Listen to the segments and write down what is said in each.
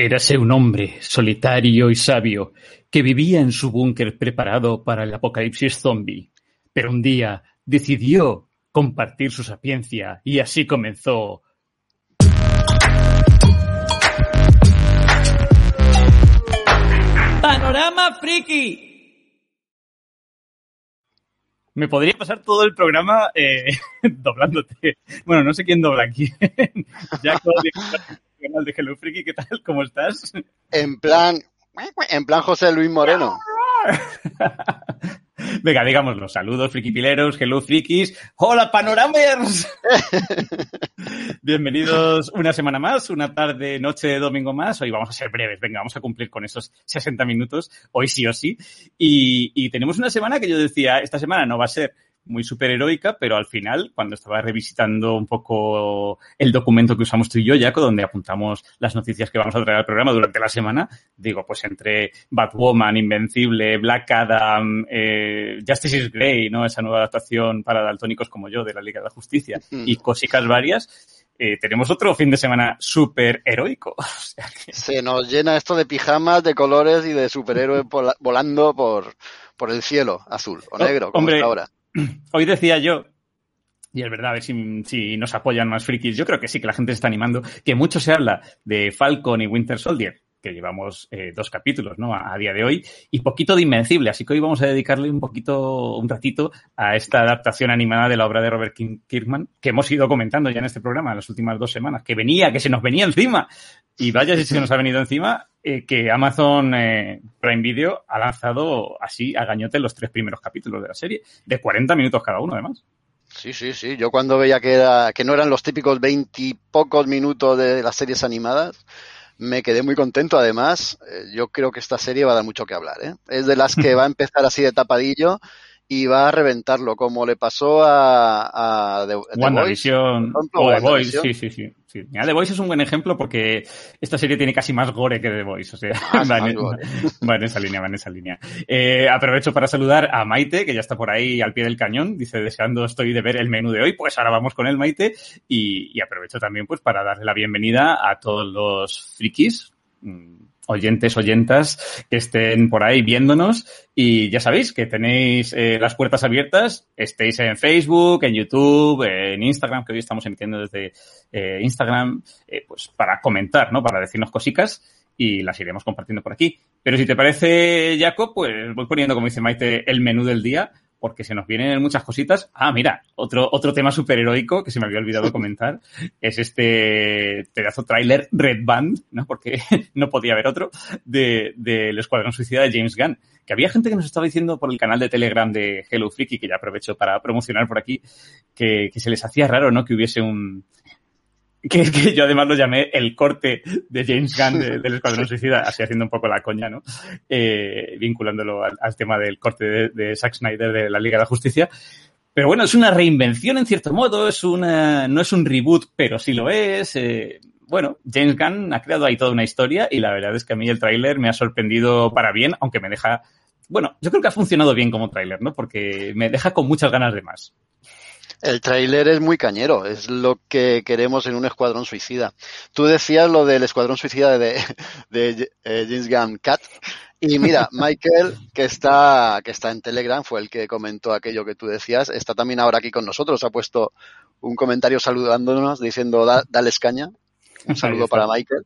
Érase un hombre solitario y sabio que vivía en su búnker preparado para el apocalipsis zombie, pero un día decidió compartir su sapiencia y así comenzó Panorama Friki. Me podría pasar todo el programa eh, doblándote. Bueno, no sé quién dobla aquí. Jaco, canal de Hello Friki, ¿qué tal? ¿Cómo estás? En plan, en plan José Luis Moreno. Venga, digámoslo. Saludos, frikipileros, hello frikis. ¡Hola, panoramers! Bienvenidos una semana más, una tarde, noche de domingo más. Hoy vamos a ser breves. Venga, vamos a cumplir con esos 60 minutos. Hoy sí o sí. Y, y tenemos una semana que yo decía, esta semana no va a ser muy superheroica, pero al final, cuando estaba revisitando un poco el documento que usamos tú y yo, Jaco, donde apuntamos las noticias que vamos a traer al programa durante la semana, digo, pues entre Batwoman, Invencible, Black Adam, eh, Justice is Grey, ¿no? Esa nueva adaptación para daltónicos como yo de la Liga de la Justicia Mm. y cositas varias, eh, tenemos otro fin de semana súper heroico. Se nos llena esto de pijamas, de colores y de superhéroes vola- volando por, por el cielo azul o Oh, negro, como hombre. está ahora. Hoy decía yo, y es verdad, a ver si, nos apoyan más frikis, yo creo que sí, que la gente se está animando, que mucho se habla de Falcon y Winter Soldier, que llevamos eh, dos capítulos, ¿no? A, día de hoy, y poquito de Invencible, así que hoy vamos a dedicarle un poquito, un ratito a esta adaptación animada de la obra de Robert King- Kirkman, que hemos ido comentando ya en este programa en las últimas dos semanas, que venía, que se nos venía encima, y vaya si se nos ha venido encima, eh, que Amazon eh, Prime Video ha lanzado así a gañote los tres primeros capítulos de la serie, de 40 minutos cada uno, además. Sí, sí, sí. Yo cuando veía que, era, que no eran los típicos veintipocos minutos de las series animadas, me quedé muy contento. Además, eh, yo creo que esta serie va a dar mucho que hablar. ¿eh? Es de las que va a empezar así de tapadillo y va a reventarlo, como le pasó a, a The. WandaVision o The Voice, sí, sí, sí. sí. Mira, The Voice es un buen ejemplo porque esta serie tiene casi más gore que The Voice, o sea, en, va en esa línea, en esa línea. Eh, aprovecho para saludar a Maite, que ya está por ahí al pie del cañón, dice, deseando estoy de ver el menú de hoy, pues ahora vamos con el Maite, y, y aprovecho también pues para darle la bienvenida a todos los frikis, mm, oyentes, oyentas que estén por ahí viéndonos y ya sabéis que tenéis eh, las puertas abiertas, estéis en Facebook, en YouTube, en Instagram, que hoy estamos emitiendo desde eh, Instagram, eh, pues para comentar, ¿no? Para decirnos cositas y las iremos compartiendo por aquí. Pero si te parece, Jaco, pues voy poniendo, como dice Maite, el menú del día, porque se nos vienen muchas cositas. Ah, mira, otro, otro tema superheroico que se me había olvidado comentar es este pedazo tráiler Red Band, ¿no? Porque no podía haber otro, de, del Escuadrón Suicida de James Gunn. Que había gente que nos estaba diciendo por el canal de Telegram de Hello Freaky, que ya aprovecho para promocionar por aquí, que, que se les hacía raro, ¿no? Que hubiese un, que, que yo además lo llamé el corte de James Gunn de- del Escuadrón Suicida, así haciendo un poco la coña, ¿no? Eh, vinculándolo al, al tema del corte de, de Zack Snyder de la Liga de la Justicia. Pero bueno, es una reinvención en cierto modo, es una, no es un reboot, pero sí lo es. eh, bueno, James Gunn ha creado ahí toda una historia y la verdad es que a mí el tráiler me ha sorprendido para bien, aunque me deja, bueno, yo creo que ha funcionado bien como tráiler, ¿no? Porque me deja con muchas ganas de más. El tráiler es muy cañero, es lo que queremos en un escuadrón suicida. Tú decías lo del escuadrón suicida de, de, eh, James Gunn Cat. Y mira, Michael, que está, que está en Telegram, fue el que comentó aquello que tú decías, está también ahora aquí con nosotros, ha puesto un comentario saludándonos, diciendo "Da- dale caña. Un saludo para Michael.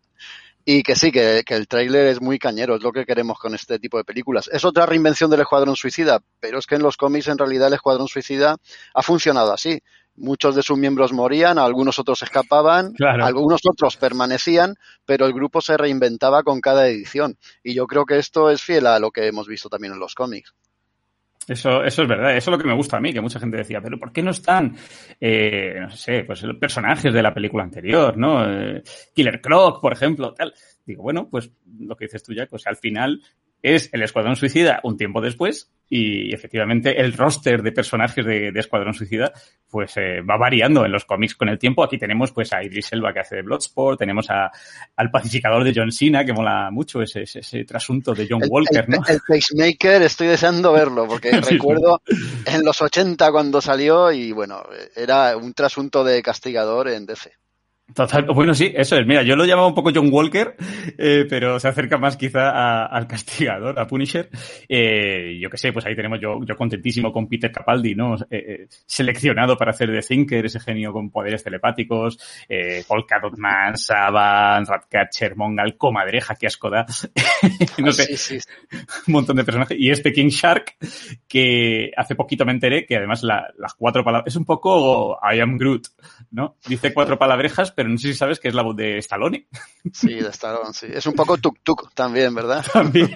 Y que sí, que, que el tráiler es muy cañero, es lo que queremos con este tipo de películas. Es otra reinvención del Escuadrón Suicida, pero es que en los cómics en realidad el Escuadrón Suicida ha funcionado así. Muchos de sus miembros morían, algunos otros escapaban, Claro. algunos otros permanecían, pero el grupo se reinventaba con cada edición. Y yo creo que esto es fiel a lo que hemos visto también en los cómics. Eso, eso es verdad, eso es lo que me gusta a mí, que mucha gente decía, pero ¿por qué no están, eh, no sé, pues los personajes de la película anterior, ¿no? Eh, Killer Croc, por ejemplo, tal. Digo, bueno, pues lo que dices tú ya, pues al final es el Escuadrón Suicida un tiempo después y efectivamente el roster de personajes de, de Escuadrón Suicida pues eh, va variando en los cómics con el tiempo. Aquí tenemos pues a Idris Elba que hace de Bloodsport, tenemos a, al pacificador de John Cena que mola mucho ese, ese, ese trasunto de John El, Walker, el- ¿no? el Pacemaker, estoy deseando verlo, porque Sí. recuerdo en los 80 cuando salió y bueno, era un trasunto de castigador en DC. Total, bueno, sí, eso es. Mira, yo lo llamaba un poco John Walker, eh, pero se acerca más quizá a, al castigador, a Punisher. Eh, yo qué sé, pues ahí tenemos yo, yo contentísimo con Peter Capaldi, ¿no? Eh, seleccionado para hacer de Thinker, ese genio con poderes telepáticos, eh, Polka Dot Man, Saban, Ratcatcher, Mongal, Comadreja, qué asco da. no sé, sí, sí. un montón de personajes. Y este King Shark, que hace poquito me enteré que además la, las cuatro palabras, es un poco I am Groot, ¿no? Dice cuatro palabrejas, pero no sé si sabes que es la voz de Stallone. Sí, de Stallone, sí. Es un poco tuk-tuk también, ¿verdad? También.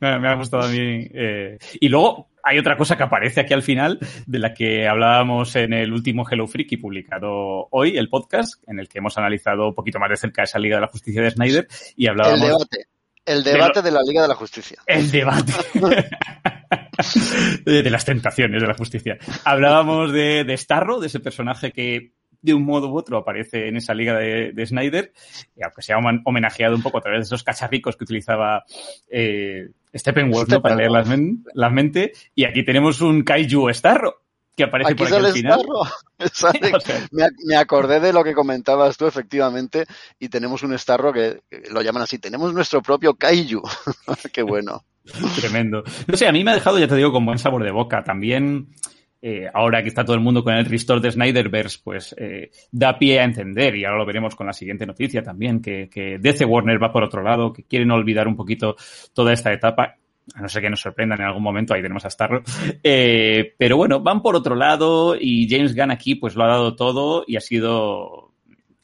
Me ha gustado a mí. Eh... Y luego hay otra cosa que aparece aquí al final, de la que hablábamos en el último Hello Freaky publicado hoy, el podcast, en el que hemos analizado un poquito más de cerca esa Liga de la Justicia de Snyder y hablábamos... El debate. El debate de, lo... de la Liga de la Justicia. El debate. de las tentaciones de la justicia. Hablábamos de, de Starro, de ese personaje que de un modo u otro aparece en esa liga de, de Snyder, y aunque sea homenajeado un poco a través de esos cacharricos que utilizaba eh, Steppenwolf ¿no? para leer las, men las mente, y aquí tenemos un Kaiju Starro que aparece aquí por aquí al final. Me, me, acordé de lo que comentabas tú, efectivamente, y tenemos un Starro que, que lo llaman así, tenemos nuestro propio Kaiju. Qué bueno. Tremendo. No sé, a mí me ha dejado, ya te digo, con buen sabor de boca. También eh, ahora que está todo el mundo con el restore de Snyderverse, pues eh, da pie a entender, y ahora lo veremos con la siguiente noticia también, que, que DC Warner va por otro lado, que quieren olvidar un poquito toda esta etapa. A no ser que nos sorprendan en algún momento, ahí tenemos a Starro. Eh, pero bueno, van por otro lado y James Gunn aquí pues lo ha dado todo y ha sido,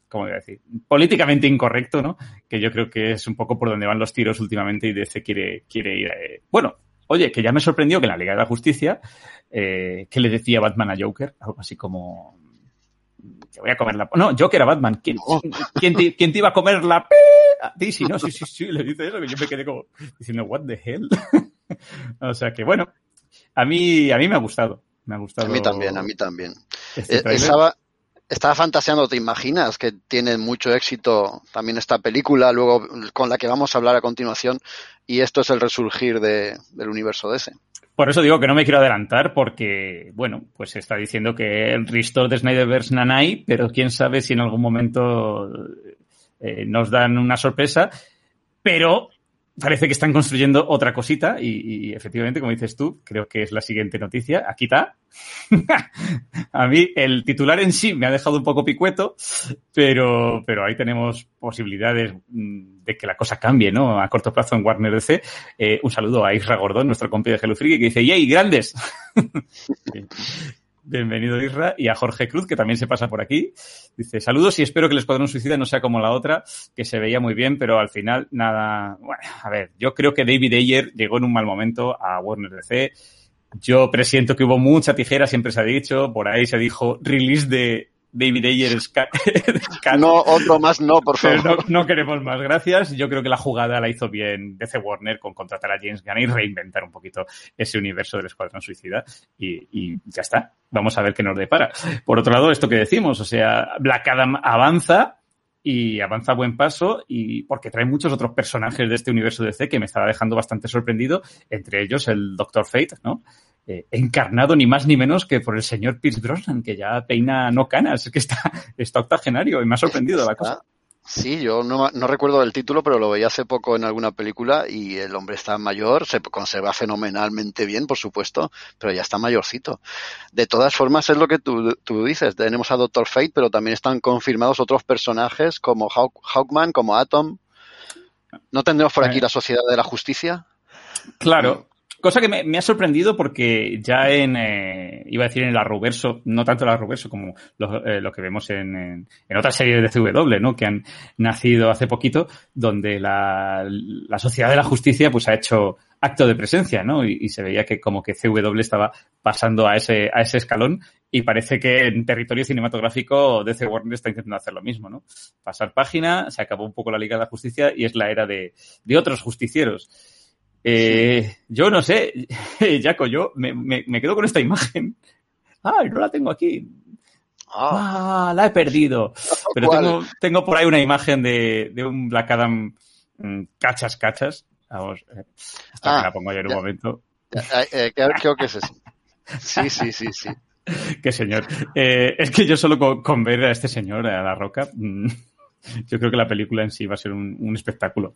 ¿cómo voy a decir? Políticamente incorrecto, ¿no? Que yo creo que es un poco por donde van los tiros últimamente y DC quiere, quiere ir. Eh, bueno, oye, que ya me sorprendió que en la Liga de la Justicia eh, ¿qué le decía Batman a Joker? Algo así como, te voy a comer la... No, Joker a Batman. ¿Quién, ¿quién, te, quién te iba a comer la... P? Sí, no, sí, sí, sí, le dice eso, que yo me quedé como diciendo, what the hell? o sea que, bueno, a mí, a mí me ha gustado. Me ha gustado. A mí también, a mí también. Este eh, estaba, estaba fantaseando, ¿te imaginas que tiene mucho éxito también esta película, luego con la que vamos a hablar a continuación, y esto es el resurgir de, del universo de ese? Por eso digo que no me quiero adelantar porque, bueno, pues se está diciendo que el restore de Snyderverse Nanai, pero quién sabe si en algún momento eh, nos dan una sorpresa. Pero parece que están construyendo otra cosita y, y, efectivamente, como dices tú, creo que es la siguiente noticia. Aquí está. a mí el titular en sí me ha dejado un poco picueto, pero, pero ahí tenemos posibilidades de que la cosa cambie, ¿no? A corto plazo en Warner DC. Eh, un saludo a Isra Gordón, nuestro compi de Hello Freaky, que dice, ¡Yay, grandes! Bienvenido Isra y a Jorge Cruz, que también se pasa por aquí. Dice, saludos y espero que el Escuadrón Suicida no sea como la otra, que se veía muy bien, pero al final nada... Bueno, a ver, yo creo que David Ayer llegó en un mal momento a Warner DC. Yo presiento que hubo mucha tijera, siempre se ha dicho, por ahí se dijo release de David Ayer es No, otro más no, por favor. No, no, queremos más, gracias. Yo creo que la jugada la hizo bien DC Warner con contratar a James Gunn y reinventar un poquito ese universo del Escuadrón Suicida y, y ya está. Vamos a ver qué nos depara. Por otro lado, esto que decimos, o sea, Black Adam avanza, y avanza a buen paso y porque trae muchos otros personajes de este universo DC que me estaba dejando bastante sorprendido, entre ellos el Doctor Fate, ¿no? Eh, encarnado ni más ni menos que por el señor Pierce Brosnan, que ya peina no canas, que está, está octogenario y me ha sorprendido la cosa. Sí, yo no, no, recuerdo el título, pero lo veía hace poco en alguna película y el hombre está mayor, se conserva fenomenalmente bien, por supuesto, pero ya está mayorcito. De todas formas, es lo que tú, tú dices, tenemos a Doctor Fate, pero también están confirmados otros personajes como Hawk, Hawkman, como Atom. ¿No tendremos por aquí la Sociedad de la Justicia? Claro, Cosa que me, me, ha sorprendido porque ya en, eh, iba a decir en el Arroverso, no tanto el Arroverso como lo, eh, lo que vemos en, en, en, otras series de CW, ¿no? Que han nacido hace poquito, donde la, la Sociedad de la Justicia pues ha hecho acto de presencia, ¿no? Y, y, se veía que como que CW estaba pasando a ese, a ese escalón y parece que en territorio cinematográfico DC Warner está intentando hacer lo mismo, ¿no? Pasar página, se acabó un poco la Liga de la Justicia y es la era de, de otros justicieros. Eh, yo no sé, Jaco, yo me, me, me, quedo con esta imagen. Ah, no la tengo aquí. Ah, ah la he perdido. Pero tengo, tengo, por ahí una imagen de, de un Black Adam mmm, cachas, cachas. Vamos, eh, hasta ah, que la pongo yo en un momento. Eh, creo que es eso. Sí, sí, sí, sí. Qué señor. Eh, es que yo solo con, ver a este señor, a La Roca, mm, yo creo que la película en sí va a ser un, espectáculo.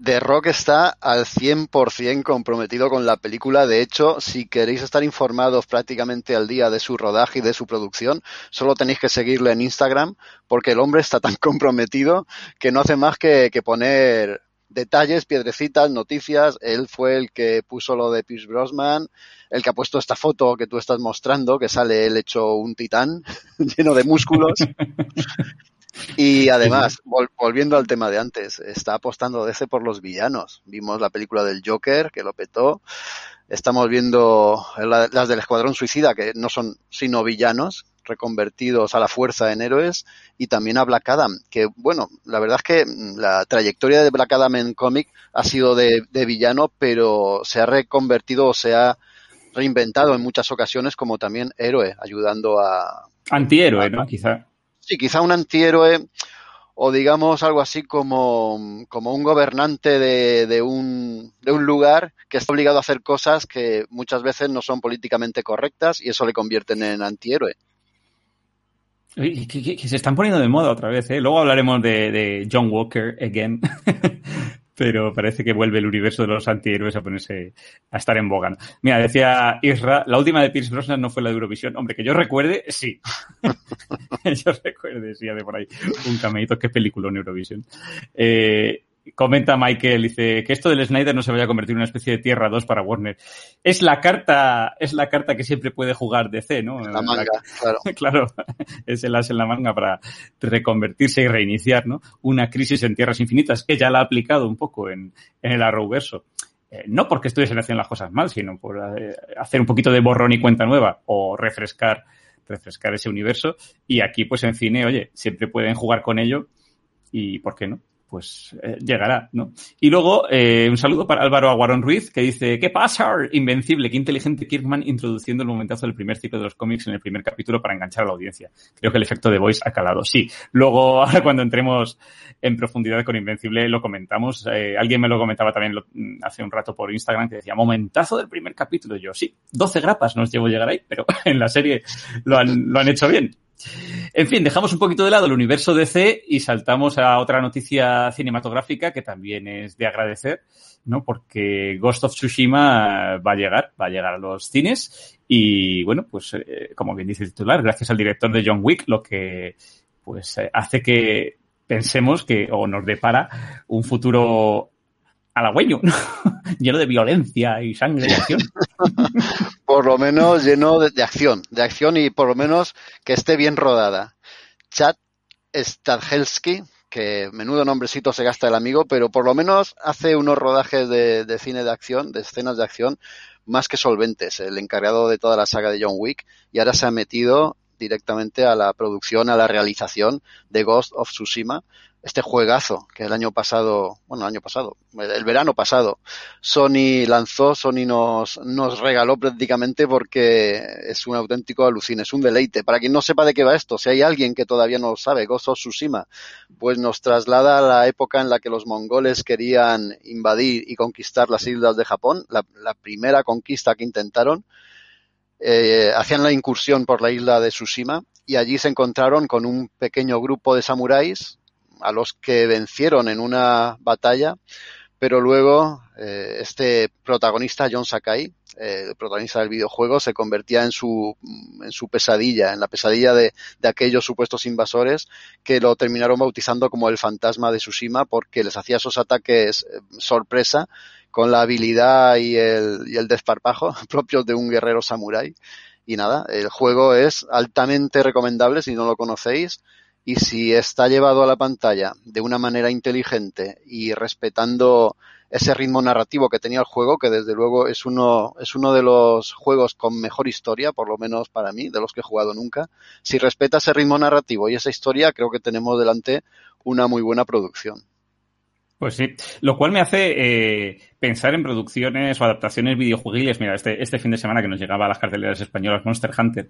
The Rock está al 100% comprometido con la película. De hecho, si queréis estar informados prácticamente al día de su rodaje y de su producción, solo tenéis que seguirle en Instagram porque el hombre está tan comprometido que no hace más que, poner detalles, piedrecitas, noticias. Él fue el que puso lo de Pierce Brosnan, el que ha puesto esta foto que tú estás mostrando, que sale él hecho un titán lleno de músculos. Y además, volviendo al tema de antes, está apostando DC por los villanos. Vimos la película del Joker, que lo petó. Estamos viendo las del Escuadrón Suicida, que no son sino villanos, reconvertidos a la fuerza en héroes, y también a Black Adam, que bueno, la verdad es que la trayectoria de Black Adam en cómic ha sido de, de villano, pero se ha reconvertido o se ha reinventado en muchas ocasiones como también héroe, ayudando a... Antihéroe, ¿no? Quizá. Sí, quizá un antihéroe o digamos algo así como, como un gobernante de, de, un, de un lugar que está obligado a hacer cosas que muchas veces no son políticamente correctas y eso le convierten en antihéroe. Que, se están poniendo de moda otra vez, ¿eh? Luego hablaremos de John Walker again. pero parece que vuelve el universo de los antihéroes a ponerse, a estar en boga. Mira, decía Isra, la última de Pierce Brosnan no fue la de Eurovisión. Hombre, que yo recuerde, sí. yo recuerde, sí, de por ahí un cameito. Qué película en Eurovisión. Eh, comenta Michael, dice que esto del Snyder no se vaya a convertir en una especie de Tierra 2 para Warner. Es la carta, es la carta que siempre puede jugar DC, ¿no? La manga, claro. claro, es el as en la manga para reconvertirse y reiniciar, ¿no? Una crisis en tierras infinitas que ya la ha aplicado un poco en, en el Arrowverso. Eh, no porque estuviesen haciendo las cosas mal, sino por eh, hacer un poquito de borrón y cuenta nueva o refrescar refrescar ese universo. Y aquí, pues en cine, oye, siempre pueden jugar con ello y ¿por qué no? Pues eh, llegará, ¿no? Y luego, eh, un saludo para Álvaro Aguarón Ruiz, que dice, ¿qué pasa? Invencible, qué inteligente Kirkman introduciendo el momentazo del primer ciclo de los cómics en el primer capítulo para enganchar a la audiencia. Creo que el efecto de voice ha calado. Sí, luego, ahora cuando entremos en profundidad con Invencible, lo comentamos. Eh, alguien me lo comentaba también mm, hace un rato por Instagram, que decía, momentazo del primer capítulo. yo, sí, 12 grapas nos llevo llegar ahí, pero en la serie lo han, lo han hecho bien. En fin, dejamos un poquito de lado el universo DC y saltamos a otra noticia cinematográfica que también es de agradecer, ¿no? Porque Ghost of Tsushima va a llegar, va a llegar a los cines y bueno, pues eh, como bien dice el titular, gracias al director de John Wick, lo que pues eh, hace que pensemos que o nos depara un futuro halagüeño, lleno de violencia y sangre y acción. por lo menos lleno de, acción, de acción y por lo menos que esté bien rodada. Chad Stadhelski, que menudo nombrecito se gasta el amigo, pero por lo menos hace unos rodajes de, de, cine de acción, de escenas de acción, más que solventes, el encargado de toda la saga de John Wick, y ahora se ha metido directamente a la producción, a la realización de Ghost of Tsushima, este juegazo que el año pasado, bueno, el año pasado, el verano pasado, Sony lanzó, Sony nos, nos regaló prácticamente porque es un auténtico alucine, es un deleite. Para quien no sepa de qué va esto, si hay alguien que todavía no lo sabe, of Tsushima, pues nos traslada a la época en la que los mongoles querían invadir y conquistar las islas de Japón, la, la primera conquista que intentaron, eh, hacían la incursión por la isla de Tsushima y allí se encontraron con un pequeño grupo de samuráis a los que vencieron en una batalla, pero luego eh, este protagonista, John Sakai, eh, el protagonista del videojuego, se convertía en su, en su pesadilla, en la pesadilla de, de, aquellos supuestos invasores que lo terminaron bautizando como el fantasma de Tsushima porque les hacía esos ataques eh, sorpresa con la habilidad y el, y el desparpajo propios de un guerrero samurái. Y nada, el juego es altamente recomendable si no lo conocéis y si está llevado a la pantalla de una manera inteligente y respetando ese ritmo narrativo que tenía el juego, que desde luego es uno, es uno de los juegos con mejor historia, por lo menos para mí, de los que he jugado nunca. Si respeta ese ritmo narrativo y esa historia, creo que tenemos delante una muy buena producción. Pues sí, lo cual me hace eh, pensar en producciones o adaptaciones videojuegiles. Mira, este, este fin de semana que nos llegaba a las carteleras españolas Monster Hunter,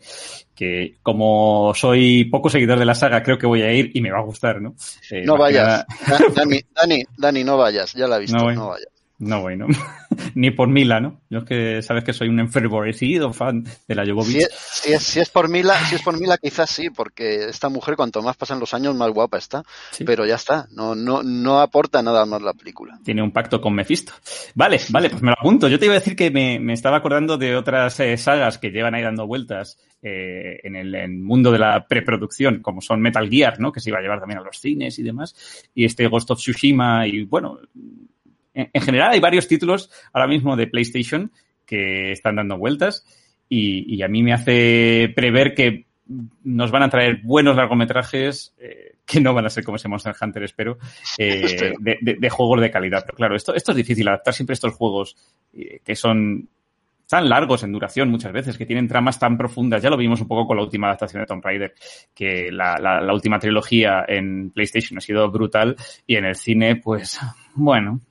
que como soy poco seguidor de la saga, creo que voy a ir y me va a gustar, ¿no? Eh, no vayas. Dani, Dani, Dani, no vayas, ya la he visto, no, no vayas. No voy, ¿no? Ni por Mila, ¿no? Yo es que sabes que soy un enfervorecido fan de la Jovovich. Si es, si, es, por Mila, si es por Mila, quizás sí, porque esta mujer, cuanto más pasan los años, más guapa está. Pero ya está, no, no, no aporta nada más la película. Tiene un pacto con Mephisto. Vale, vale, pues me lo apunto. Yo te iba a decir que me, me estaba acordando de otras eh, sagas que llevan ahí dando vueltas eh, en el mundo de la preproducción, como son Metal Gear, ¿no? Que se iba a llevar también a los cines y demás. Y este Ghost of Tsushima y, bueno, en, general hay varios títulos ahora mismo de PlayStation que están dando vueltas y, a mí me hace prever que nos van a traer buenos largometrajes eh, que no van a ser como ese Monster Hunter, espero, eh, de, juegos de calidad. Pero claro, esto, esto es difícil, adaptar siempre estos juegos eh, que son tan largos en duración muchas veces, que tienen tramas tan profundas. Ya lo vimos un poco con la última adaptación de Tomb Raider, que la, la última trilogía en PlayStation ha sido brutal y en el cine, pues, bueno,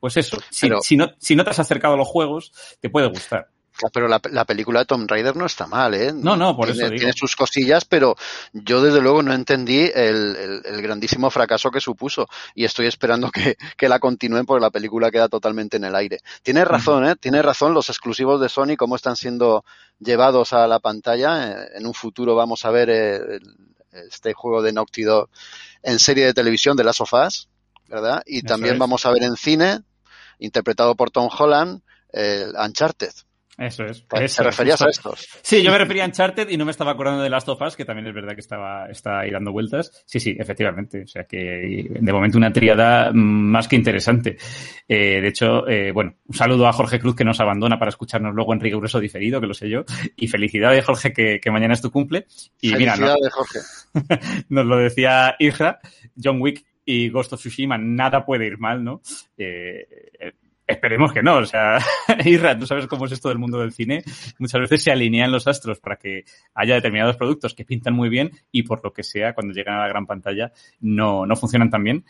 pues eso, si, si, no, si no te has acercado a los juegos, te puede gustar. Pero la, la, película de Tomb Raider no está mal, ¿eh? No, no, por tiene, eso digo. Tiene sus cosillas, pero yo desde luego no entendí el, el, el grandísimo fracaso que supuso y estoy esperando que, que, la continúen porque la película queda totalmente en el aire. Tienes razón, ¿eh? Tienes razón los exclusivos de Sony, cómo están siendo llevados a la pantalla. En un futuro vamos a ver el, este juego de Naughty Dog en serie de televisión de las sofás, ¿verdad? Y también es. vamos a ver en cine interpretado por Tom Holland, eh, Uncharted. Eso es. ¿Te, eso, ¿te referías a estos? Sí, yo me refería a Uncharted y no me estaba acordando de Last of Us, que también es verdad que estaba está ahí dando vueltas. Sí, sí, efectivamente. O sea que de momento una triada más que interesante. Eh, de hecho, eh, bueno, un saludo a Jorge Cruz que nos abandona para escucharnos luego en riguroso diferido, que lo sé yo. Y felicidades, Jorge, que, que mañana es tu cumple. Y felicidades, mira, ¿no? Jorge. nos lo decía Isra, John Wick y Ghost of Tsushima, nada puede ir mal, ¿no? Eh, Esperemos que no, o sea, Irra, tú sabes cómo es esto del mundo del cine. Muchas veces se alinean los astros para que haya determinados productos que pintan muy bien y por lo que sea, cuando llegan a la gran pantalla, no, no funcionan tan bien.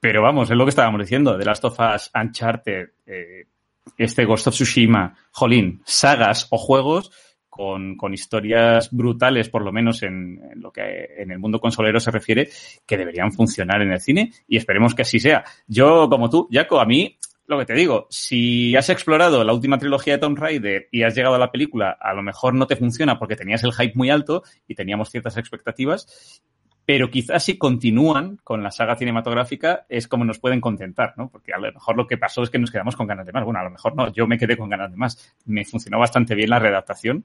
Pero vamos, es lo que estábamos diciendo, de Last of Us, Uncharted, eh, este Ghost of Tsushima, Jolín, sagas o juegos con, historias brutales, por lo menos en, en, lo que en el mundo consolero se refiere, que deberían funcionar en el cine y esperemos que así sea. Yo, como tú, Jaco, a mí lo que te digo, si has explorado la última trilogía de Tomb Raider y has llegado a la película, a lo mejor no te funciona porque tenías el hype muy alto y teníamos ciertas expectativas pero quizás si continúan con la saga cinematográfica es como nos pueden contentar, ¿no? Porque a lo mejor lo que pasó es que nos quedamos con ganas de más. Bueno, a lo mejor no, yo me quedé con ganas de más. Me funcionó bastante bien la redactación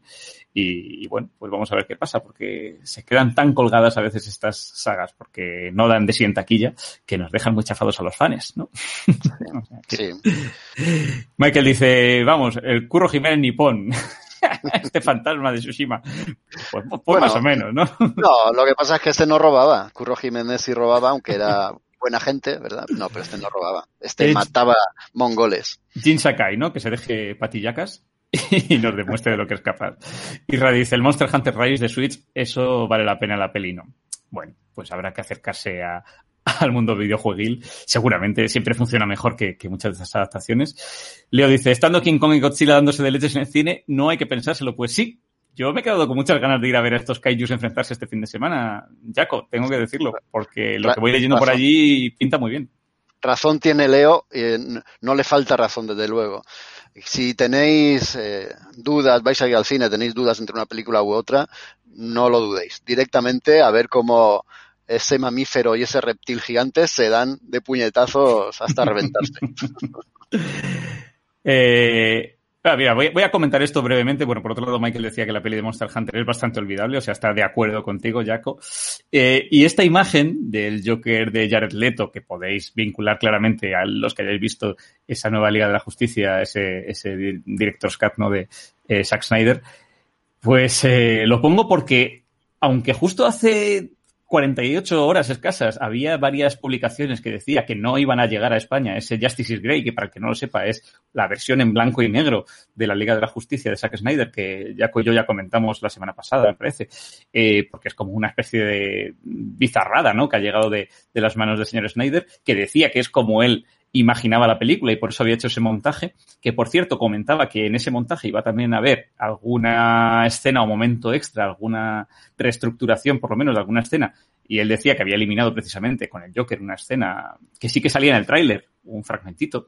y, y bueno, pues vamos a ver qué pasa, porque se quedan tan colgadas a veces estas sagas, porque no dan de sí en taquilla, que nos dejan muy chafados a los fans, ¿no? sí. Michael dice, vamos, el Curro Jiménez Nipón. este fantasma de Tsushima. Pues, pues bueno, más o menos, ¿no? No, lo que pasa es que este no robaba. Curro Jiménez sí robaba, aunque era buena gente, ¿verdad? No, pero este no robaba. Este es mataba mongoles. Jin Sakai, ¿no? Que se deje patillacas y nos demuestre de lo que es capaz. Y dice, el Monster Hunter Rise de Switch, eso vale la pena la peli, ¿no? Bueno, pues habrá que acercarse a, al mundo videojueguil, seguramente siempre funciona mejor que, que, muchas de esas adaptaciones. Leo dice, estando King Kong y Godzilla dándose de leches en el cine, no hay que pensárselo. Pues sí, yo me he quedado con muchas ganas de ir a ver a estos kaijus enfrentarse este fin de semana. Jaco, tengo que decirlo, porque lo que voy leyendo por allí pinta muy bien. Razón tiene Leo, eh, no le falta razón, desde luego. Si tenéis eh, dudas, vais a ir al cine, tenéis dudas entre una película u otra, no lo dudéis. Directamente a ver cómo ese mamífero y ese reptil gigante se dan de puñetazos hasta reventarse. eh, ah, mira, voy, voy, a comentar esto brevemente. Bueno, por otro lado, Michael decía que la peli de Monster Hunter es bastante olvidable, o sea, está de acuerdo contigo, Jaco. Eh, y esta imagen del Joker de Jared Leto, que podéis vincular claramente a los que hayáis visto esa nueva Liga de la Justicia, ese, ese Director's Cut ¿no? de eh, Zack Snyder, pues lo pongo porque, aunque justo hace 48 horas escasas había varias publicaciones que decía que no iban a llegar a España ese Justice is Grey, que para el que no lo sepa es la versión en blanco y negro de la Liga de la Justicia de Zack Snyder, que ya yo ya comentamos la semana pasada, me parece, eh, porque es como una especie de bizarrada, ¿no? Que ha llegado de, de las manos del señor Snyder, que decía que es como él imaginaba la película y por eso había hecho ese montaje, que por cierto comentaba que en ese montaje iba también a haber alguna escena o momento extra, alguna reestructuración por lo menos de alguna escena, y él decía que había eliminado precisamente con el Joker una escena que sí que salía en el tráiler, un fragmentito,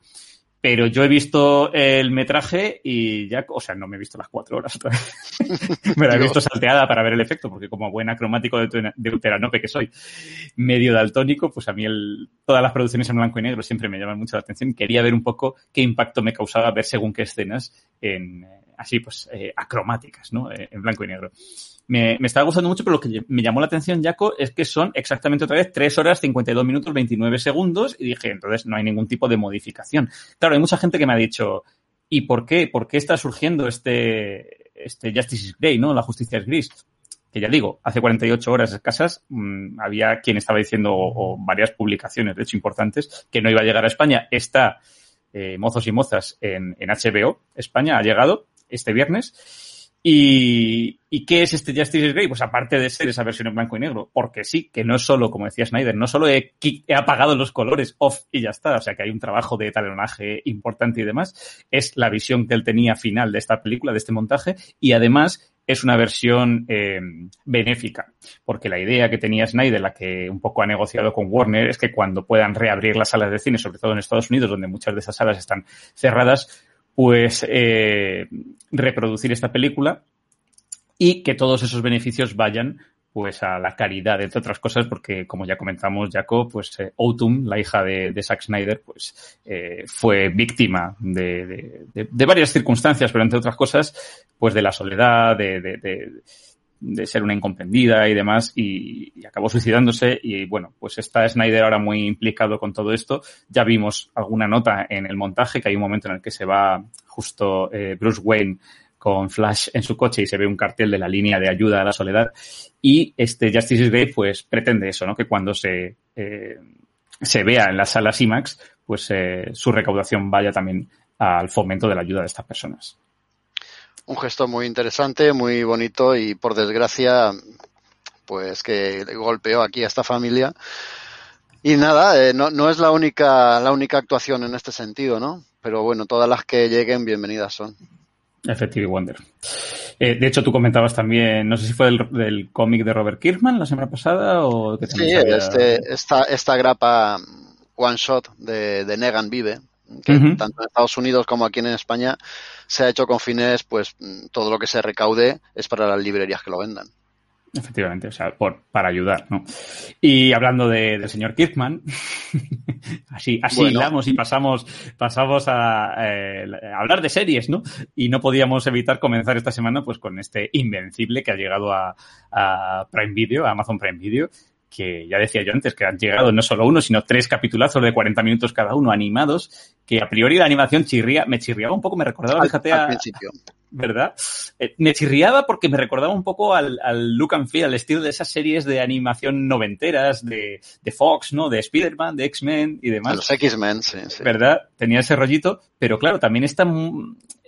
Pero yo he visto el metraje y ya, o sea, no me he visto las cuatro horas otra vez. me la he visto salteada para ver el efecto, porque como buena cromático de, de que soy, medio daltónico, pues a mí el, todas las producciones en blanco y negro siempre me llaman mucho la atención. Quería ver un poco qué impacto me causaba ver según qué escenas en, así pues, eh, acromáticas, ¿no? Eh, en blanco y negro me, me estaba gustando mucho, pero lo que me llamó la atención, Jaco, es que son exactamente otra vez 3 horas 52 minutos 29 segundos y dije, entonces no hay ningún tipo de modificación. Claro, hay mucha gente que me ha dicho, ¿y por qué? ¿Por qué está surgiendo este, este Justice is Grey, no? La justicia es gris. Que ya digo, hace 48 horas escasas mmm, había quien estaba diciendo, o, o, varias publicaciones, de hecho importantes, que no iba a llegar a España. Está eh, Mozos y Mozas en, en HBO. España ha llegado este viernes ¿Y, ¿Y, qué es este Justice Grey? Pues aparte de ser esa versión en blanco y negro, porque sí, que no es solo, como decía Snyder, no solo he, he, apagado los colores off y ya está, o sea que hay un trabajo de talonaje importante y demás, es la visión que él tenía final de esta película, de este montaje, y además es una versión eh, benéfica, porque la idea que tenía Snyder, la que un poco ha negociado con Warner, es que cuando puedan reabrir las salas de cine, sobre todo en Estados Unidos, donde muchas de esas salas están cerradas, pues eh, reproducir esta película y que todos esos beneficios vayan pues a la caridad, entre otras cosas, porque como ya comentamos, Jacob, pues eh, Autumn, la hija de, de Zack Snyder, pues eh, fue víctima de, de, de, de, varias circunstancias, pero entre otras cosas, pues de la soledad, de, de, ser una incomprendida y demás, y, acabó suicidándose. Y bueno, pues está Snyder ahora muy implicado con todo esto. Ya vimos alguna nota en el montaje, que hay un momento en el que se va justo eh, Bruce Wayne con Flash en su coche y se ve un cartel de la línea de ayuda a la soledad. Y este Justice Day, pues pretende eso, ¿no? Que cuando se, eh, se vea en las salas IMAX, pues eh, su recaudación vaya también al fomento de la ayuda de estas personas un gesto muy interesante, muy bonito y por desgracia, pues que golpeó aquí a esta familia. Y nada, eh, no, no, es la única, la única actuación en este sentido, ¿no? Pero bueno, todas las que lleguen, bienvenidas son. Effective Wonder. Eh, de hecho, tú comentabas también, no sé si fue del, del cómic de Robert Kirkman la semana pasada o que Sí, había... este, esta, esta grapa one shot de, de Negan Vive, que uh -huh. tanto en Estados Unidos como aquí en España se ha hecho con fines, pues todo lo que se recaude es para las librerías que lo vendan. Efectivamente, o sea, por, para ayudar, ¿no? Y hablando de, del señor Kirkman, así, así bueno. hilamos y pasamos, pasamos a, eh, a, hablar de series, ¿no? Y no podíamos evitar comenzar esta semana pues con este Invencible que ha llegado a, a Prime Video, a Amazon Prime Video, que ya decía yo antes, que han llegado no solo uno, sino tres capitulazos de 40 minutos cada uno animados, que a priori la animación chirría, me chirriaba un poco, me recordaba, al, fíjate, al a, principio. ¿verdad? Eh, me chirriaba porque me recordaba un poco al, al, look and feel, al estilo de esas series de animación noventeras, de, de Fox, ¿no? De Spider-Man, de X-Men y demás. Los X-Men, sí, sí. ¿Verdad? Tenía ese rollito, pero claro, también está,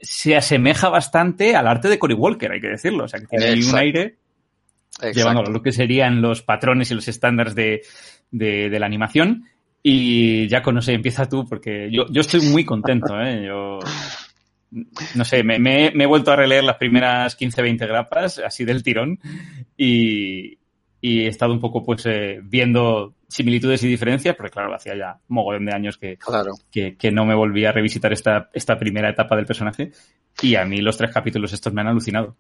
se asemeja bastante al arte de Cory Walker, hay que decirlo. O sea, que tiene ahí un aire. Llevando lo que serían los patrones y los estándares de, de, de, la animación. Y ya no sé, empieza tú, porque yo, yo estoy muy contento, ¿eh? Yo, no sé, me, me, me he vuelto a releer las primeras 15, 20 grapas, así del tirón, y, y he estado un poco, pues, eh, viendo similitudes y diferencias, porque claro, hacía ya un mogollón de años que, claro. que, que, no me volví a revisitar esta, esta primera etapa del personaje, y a mí los tres capítulos estos me han alucinado.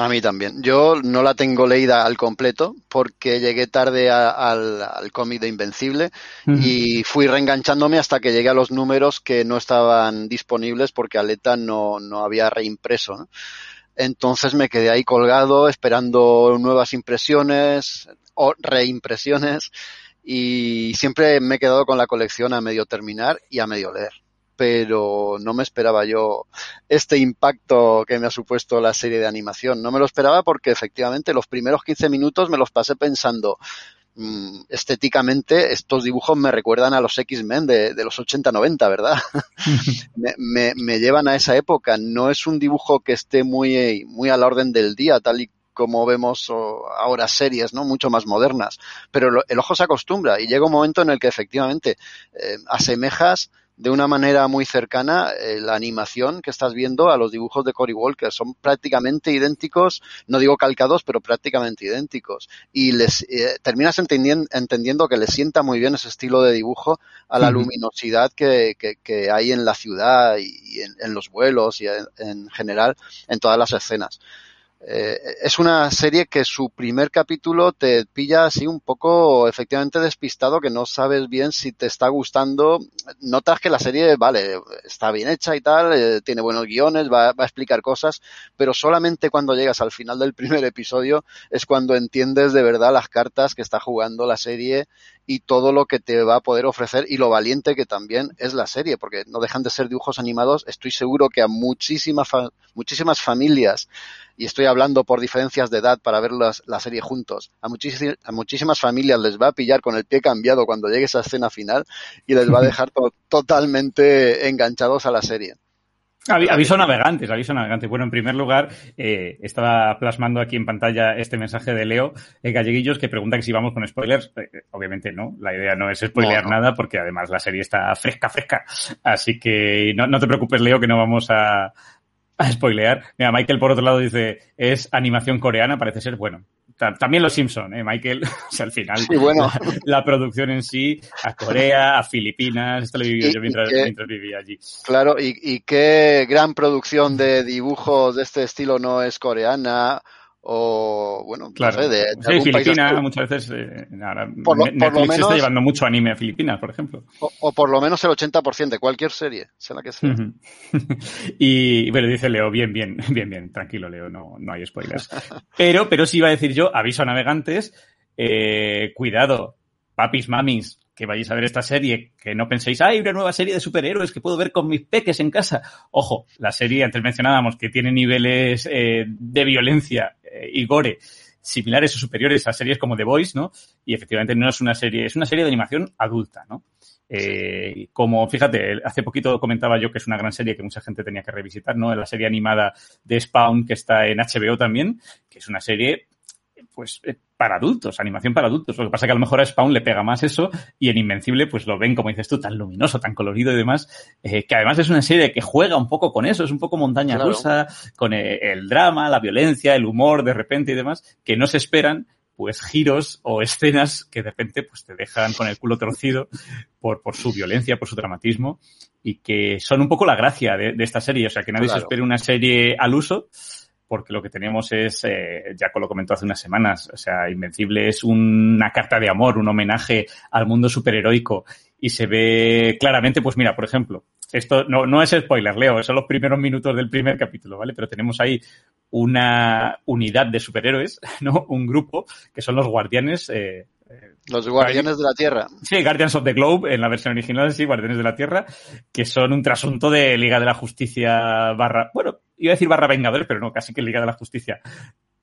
A mí también. Yo no la tengo leída al completo porque llegué tarde a, al, al cómic de Invencible uh -huh. y fui reenganchándome hasta que llegué a los números que no estaban disponibles porque Aleta no, no había reimpreso. ¿no? Entonces me quedé ahí colgado esperando nuevas impresiones o reimpresiones y siempre me he quedado con la colección a medio terminar y a medio leer pero no me esperaba yo este impacto que me ha supuesto la serie de animación. No me lo esperaba porque efectivamente los primeros 15 minutos me los pasé pensando, mmm, estéticamente estos dibujos me recuerdan a los X-Men de, de, los 80-90, ¿verdad? me, me, me, llevan a esa época. No es un dibujo que esté muy, muy a la orden del día, tal y como vemos ahora series, ¿no? Mucho más modernas. Pero el ojo se acostumbra y llega un momento en el que efectivamente eh, asemejas de una manera muy cercana eh, la animación que estás viendo a los dibujos de Cory Walker. Son prácticamente idénticos, no digo calcados, pero prácticamente idénticos. Y les eh, terminas entendiendo, que le sienta muy bien ese estilo de dibujo a la luminosidad que, que, hay en la ciudad y en, los vuelos y en general en todas las escenas. Eh, es una serie que su primer capítulo te pilla así un poco efectivamente despistado, que no sabes bien si te está gustando. Notas que la serie, vale, está bien hecha y tal, eh, tiene buenos guiones, va, va, a explicar cosas, pero solamente cuando llegas al final del primer episodio es cuando entiendes de verdad las cartas que está jugando la serie y todo lo que te va a poder ofrecer y lo valiente que también es la serie, porque no dejan de ser dibujos animados. Estoy seguro que a muchísimas, muchísimas familias y estoy hablando por diferencias de edad para ver la serie juntos. A, a, muchísimas familias les va a pillar con el pie cambiado cuando llegue esa escena final y les va a dejar totalmente enganchados a la serie. Aviso navegantes, aviso navegantes. Bueno, en primer lugar, eh, estaba plasmando aquí en pantalla este mensaje de Leo eh, Galleguillos que pregunta que si vamos con spoilers. Eh, obviamente no, la idea no es spoilear nada porque además la serie está fresca, fresca. Así que no, no te preocupes, Leo, que no vamos a, a spoilear. Mira, Michael por otro lado dice, es animación coreana, parece ser, bueno, también los Simpson, ¿eh, Michael? o sea, al final, bueno. la, producción en sí, a Corea, a Filipinas, esto lo viví yo mientras, mientras, vivía allí. Claro, y, y qué gran producción de dibujos de este estilo no es coreana o bueno, claro. de, sí, Filipinas muchas veces eh, ahora, por lo, Netflix por lo menos, está llevando mucho anime a Filipinas, por ejemplo. O, por lo menos el 80% de cualquier serie, sea la que sea. y bueno, dice Leo, bien, bien, bien, bien, tranquilo Leo, no, no hay spoilers. pero, pero sí iba a decir yo, aviso a navegantes, eh, cuidado, papis, mamis, que vayáis a ver esta serie, que no penséis, hay una nueva serie de superhéroes que puedo ver con mis peques en casa. Ojo, la serie antes mencionábamos que tiene niveles eh, de violencia eh, y gore similares o superiores a series como The Voice, ¿no? Y efectivamente no es una serie, es una serie de animación adulta, ¿no? Eh, como, fíjate, hace poquito comentaba yo que es una gran serie que mucha gente tenía que revisitar, ¿no? La serie animada de Spawn que está en HBO también, que es una serie pues eh, para adultos, animación para adultos. Lo que pasa es que a lo mejor a Spawn le pega más eso y en Invencible pues lo ven, como dices tú, tan luminoso, tan colorido y demás, eh, que además es una serie que juega un poco con eso, es un poco montaña rusa, con eh, el, drama, la violencia, el humor de repente y demás, que no se esperan pues giros o escenas que de repente pues te dejan con el culo torcido por, por su violencia, por su dramatismo y que son un poco la gracia de, esta serie. O sea, que nadie se espere una serie al uso, porque lo que tenemos es, eh, Jaco lo comentó hace unas semanas, o sea, Invencible es una carta de amor, un homenaje al mundo superheroico y se ve claramente, pues mira, por ejemplo, esto no, no es spoiler, Leo, son los primeros minutos del primer capítulo, ¿vale? Pero tenemos ahí una unidad de superhéroes, ¿no? Un grupo que son los guardianes eh, los Guardianes de la Tierra. Sí, Guardians of the Globe, en la versión original, sí, Guardianes de la Tierra, que son un trasunto de Liga de la Justicia barra, bueno, iba a decir barra Vengadores, pero no, casi que Liga de la Justicia.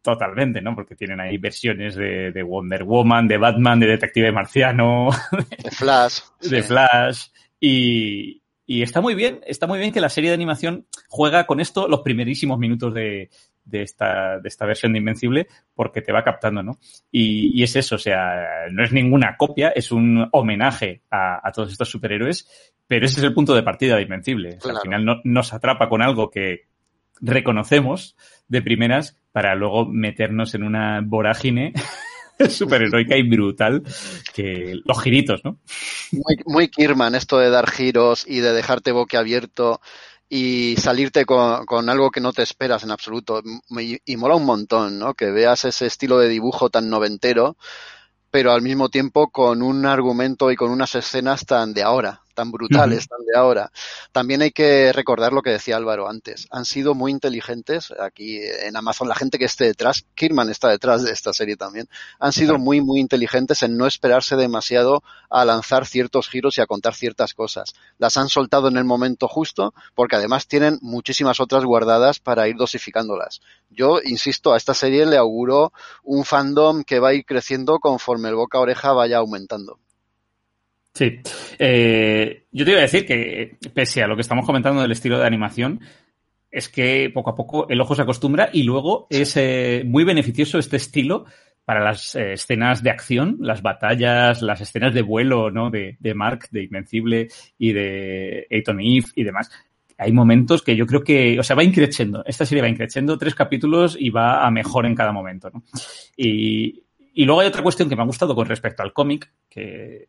Totalmente, ¿no? Porque tienen ahí versiones de, de Wonder Woman, de Batman, de Detective Marciano. De Flash. De Flash. Y, y está muy bien, está muy bien que la serie de animación juega con esto los primerísimos minutos de, de esta, de esta versión de Invencible porque te va captando, ¿no? Y, y, es eso, o sea, no es ninguna copia, es un homenaje a, a todos estos superhéroes, pero ese es el punto de partida de Invencible. al final no, nos atrapa con algo que reconocemos de primeras para luego meternos en una vorágine superheroica y brutal que los giritos, ¿no? Muy, Kirman esto de dar giros y de dejarte boquiabierto y salirte con, con, algo que no te esperas en absoluto. Y, y, mola un montón, ¿no? Que veas ese estilo de dibujo tan noventero, pero al mismo tiempo con un argumento y con unas escenas tan de ahora, tan brutales, tan de ahora. También hay que recordar lo que decía Álvaro antes. Han sido muy inteligentes aquí en Amazon, la gente que esté detrás, Kirman está detrás de esta serie también, han sido muy, muy inteligentes en no esperarse demasiado a lanzar ciertos giros y a contar ciertas cosas. Las han soltado en el momento justo porque además tienen muchísimas otras guardadas para ir dosificándolas. Yo, insisto, a esta serie le auguro un fandom que va a ir creciendo conforme el boca a oreja vaya aumentando. Sí. Eh, yo te iba a decir que, pese a lo que estamos comentando del estilo de animación, es que poco a poco el ojo se acostumbra y luego es eh, muy beneficioso este estilo para las eh, escenas de acción, las batallas, las escenas de vuelo, ¿no? De, de Mark, de Invencible y de Aiton Eve y demás. Hay momentos que yo creo que, o sea, va increciendo. Esta serie va increciendo tres capítulos y va a mejor en cada momento, ¿no? Y, y luego hay otra cuestión que me ha gustado con respecto al cómic, que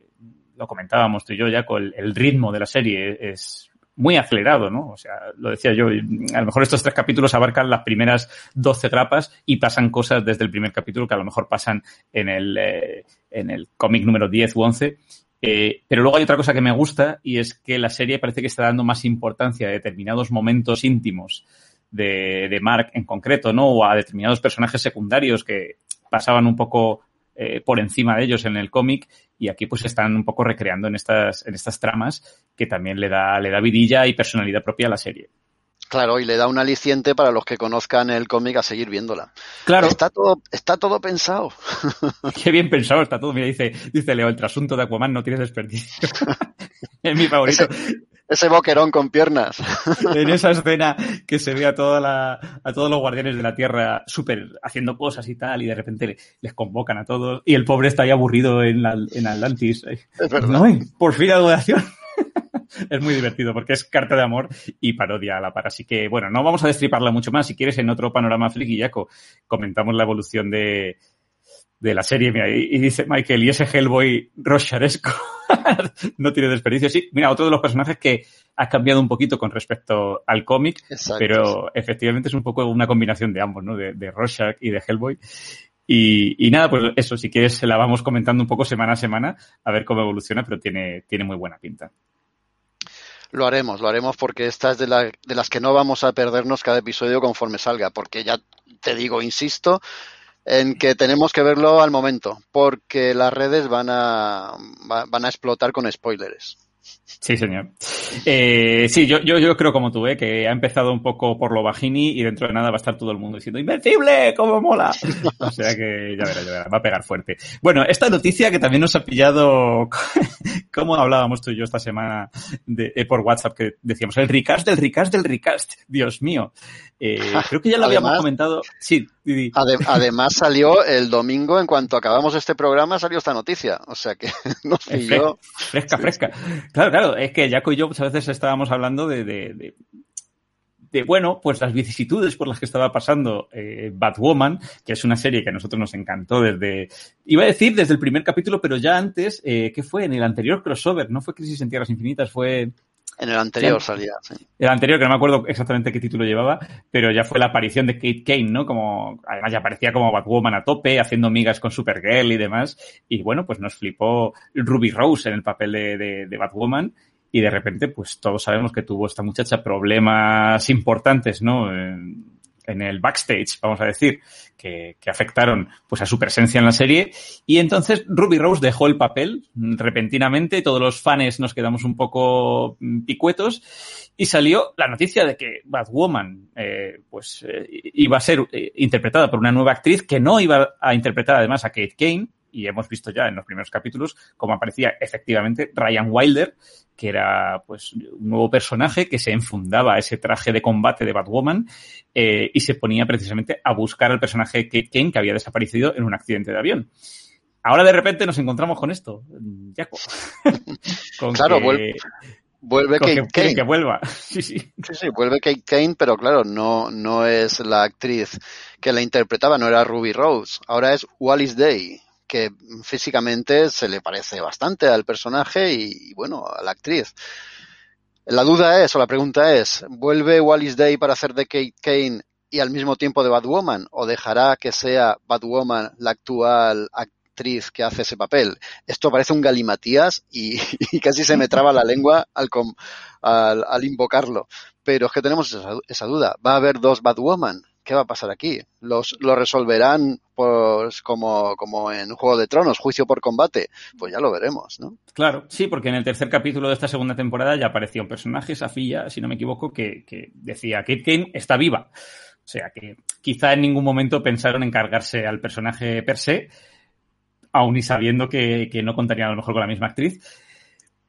lo comentábamos tú y yo ya, con el ritmo de la serie es muy acelerado, ¿no? O sea, lo decía yo, a lo mejor estos tres capítulos abarcan las primeras 12 trapas y pasan cosas desde el primer capítulo que a lo mejor pasan en el, eh, en el cómic número 10 u 11. Eh, pero luego hay otra cosa que me gusta y es que la serie parece que está dando más importancia a determinados momentos íntimos de, de Mark en concreto, ¿no? O a determinados personajes secundarios que pasaban un poco eh, por encima de ellos en el cómic y aquí pues están un poco recreando en estas, en estas tramas que también le da, le da vidilla y personalidad propia a la serie. Claro, y le da un aliciente para los que conozcan el cómic a seguir viéndola. Claro. Está todo, está todo pensado. Qué bien pensado está todo. Mira, dice, dice Leo, el trasunto de Aquaman no tiene desperdicio. es mi favorito. Ese, ese, boquerón con piernas. en esa escena que se ve a toda la, a todos los guardianes de la Tierra súper haciendo cosas y tal, y de repente les convocan a todos, y el pobre está ahí aburrido en, la, en Atlantis. Es verdad. No, por fin algo de acción. es muy divertido porque es carta de amor y parodia a la par. Así que, bueno, no vamos a destriparla mucho más. Si quieres, en otro panorama Jaco, comentamos la evolución de, de la serie. Mira, y, y, dice Michael, y ese Hellboy rocharesco no tiene desperdicio. Sí, mira, otro de los personajes que ha cambiado un poquito con respecto al cómic, pero efectivamente es un poco una combinación de ambos, ¿no? De, de Rorschach y de Hellboy. Y, y, nada, pues eso, si quieres, se la vamos comentando un poco semana a semana, a ver cómo evoluciona, pero tiene, tiene muy buena pinta. Lo haremos, lo haremos porque esta es de, la, de las que no vamos a perdernos cada episodio conforme salga, porque ya te digo, insisto, en que tenemos que verlo al momento, porque las redes van a, van a explotar con spoilers. Sí, señor. Eh, sí, yo, yo, yo creo como tú, ¿eh? que ha empezado un poco por lo bajini y dentro de nada va a estar todo el mundo diciendo ¡Invencible! ¡Cómo mola! O sea que ya verá, ya verá, va a pegar fuerte. Bueno, esta noticia que también nos ha pillado, como hablábamos tú y yo esta semana de, eh, por WhatsApp, que decíamos el recast del recast del recast. Dios mío. Eh, creo que ya lo además, habíamos comentado. Sí, Didi. Ade además salió el domingo, en cuanto acabamos este programa, salió esta noticia. O sea que nos pilló. Fresca, fresca. Claro, claro, es que Jaco y yo muchas veces estábamos hablando de, de, de, bueno, pues las vicisitudes por las que estaba pasando eh, Batwoman, que es una serie que a nosotros nos encantó desde, iba a decir desde el primer capítulo, pero ya antes, eh, ¿qué fue? En el anterior crossover, no fue Crisis en Tierras Infinitas, fue... En el anterior salía, sí. El anterior, que no me acuerdo exactamente qué título llevaba, pero ya fue la aparición de Kate Kane, ¿no? Como, además ya aparecía como Batwoman a tope, haciendo migas con Supergirl y demás. Y bueno, pues nos flipó Ruby Rose en el papel de, de, de Batwoman. Y de repente, pues todos sabemos que tuvo esta muchacha problemas importantes, ¿no? En, en el backstage, vamos a decir, que, que, afectaron pues a su presencia en la serie. Y entonces Ruby Rose dejó el papel repentinamente, todos los fans nos quedamos un poco picuetos y salió la noticia de que Batwoman eh, pues eh, iba a ser eh, interpretada por una nueva actriz que no iba a interpretar además a Kate Kane, y hemos visto ya en los primeros capítulos cómo aparecía efectivamente Ryan Wilder, que era pues un nuevo personaje que se enfundaba ese traje de combate de Batwoman eh, y se ponía precisamente a buscar al personaje Kate Kane que había desaparecido en un accidente de avión. Ahora de repente nos encontramos con esto, Jaco. con claro, que... vuelve, vuelve Kate que, Kane. Que vuelva. Sí, sí. Sí, sí, vuelve Kate Kane, pero claro, no, no es la actriz que la interpretaba, no era Ruby Rose. Ahora es Wallis Day, que físicamente se le parece bastante al personaje y, bueno, a la actriz. La duda es, o la pregunta es, ¿vuelve Wallis Day para hacer de Kate Kane y al mismo tiempo de Batwoman? ¿O dejará que sea Batwoman la actual actriz que hace ese papel? Esto parece un galimatías y, casi se me traba la lengua al, al, al invocarlo. Pero es que tenemos esa, esa duda. ¿Va a haber dos Batwoman? ¿Qué va a pasar aquí? ¿Los, lo resolverán pues como, como en Juego de Tronos, juicio por combate? Pues ya lo veremos, ¿no? Claro, sí, porque en el tercer capítulo de esta segunda temporada ya aparecía un personaje, Safilla, si no me equivoco, que, que decía, Kate Kane está viva. O sea que quizá en ningún momento pensaron en cargarse al personaje per se, aun y sabiendo que, que no contarían a lo mejor con la misma actriz.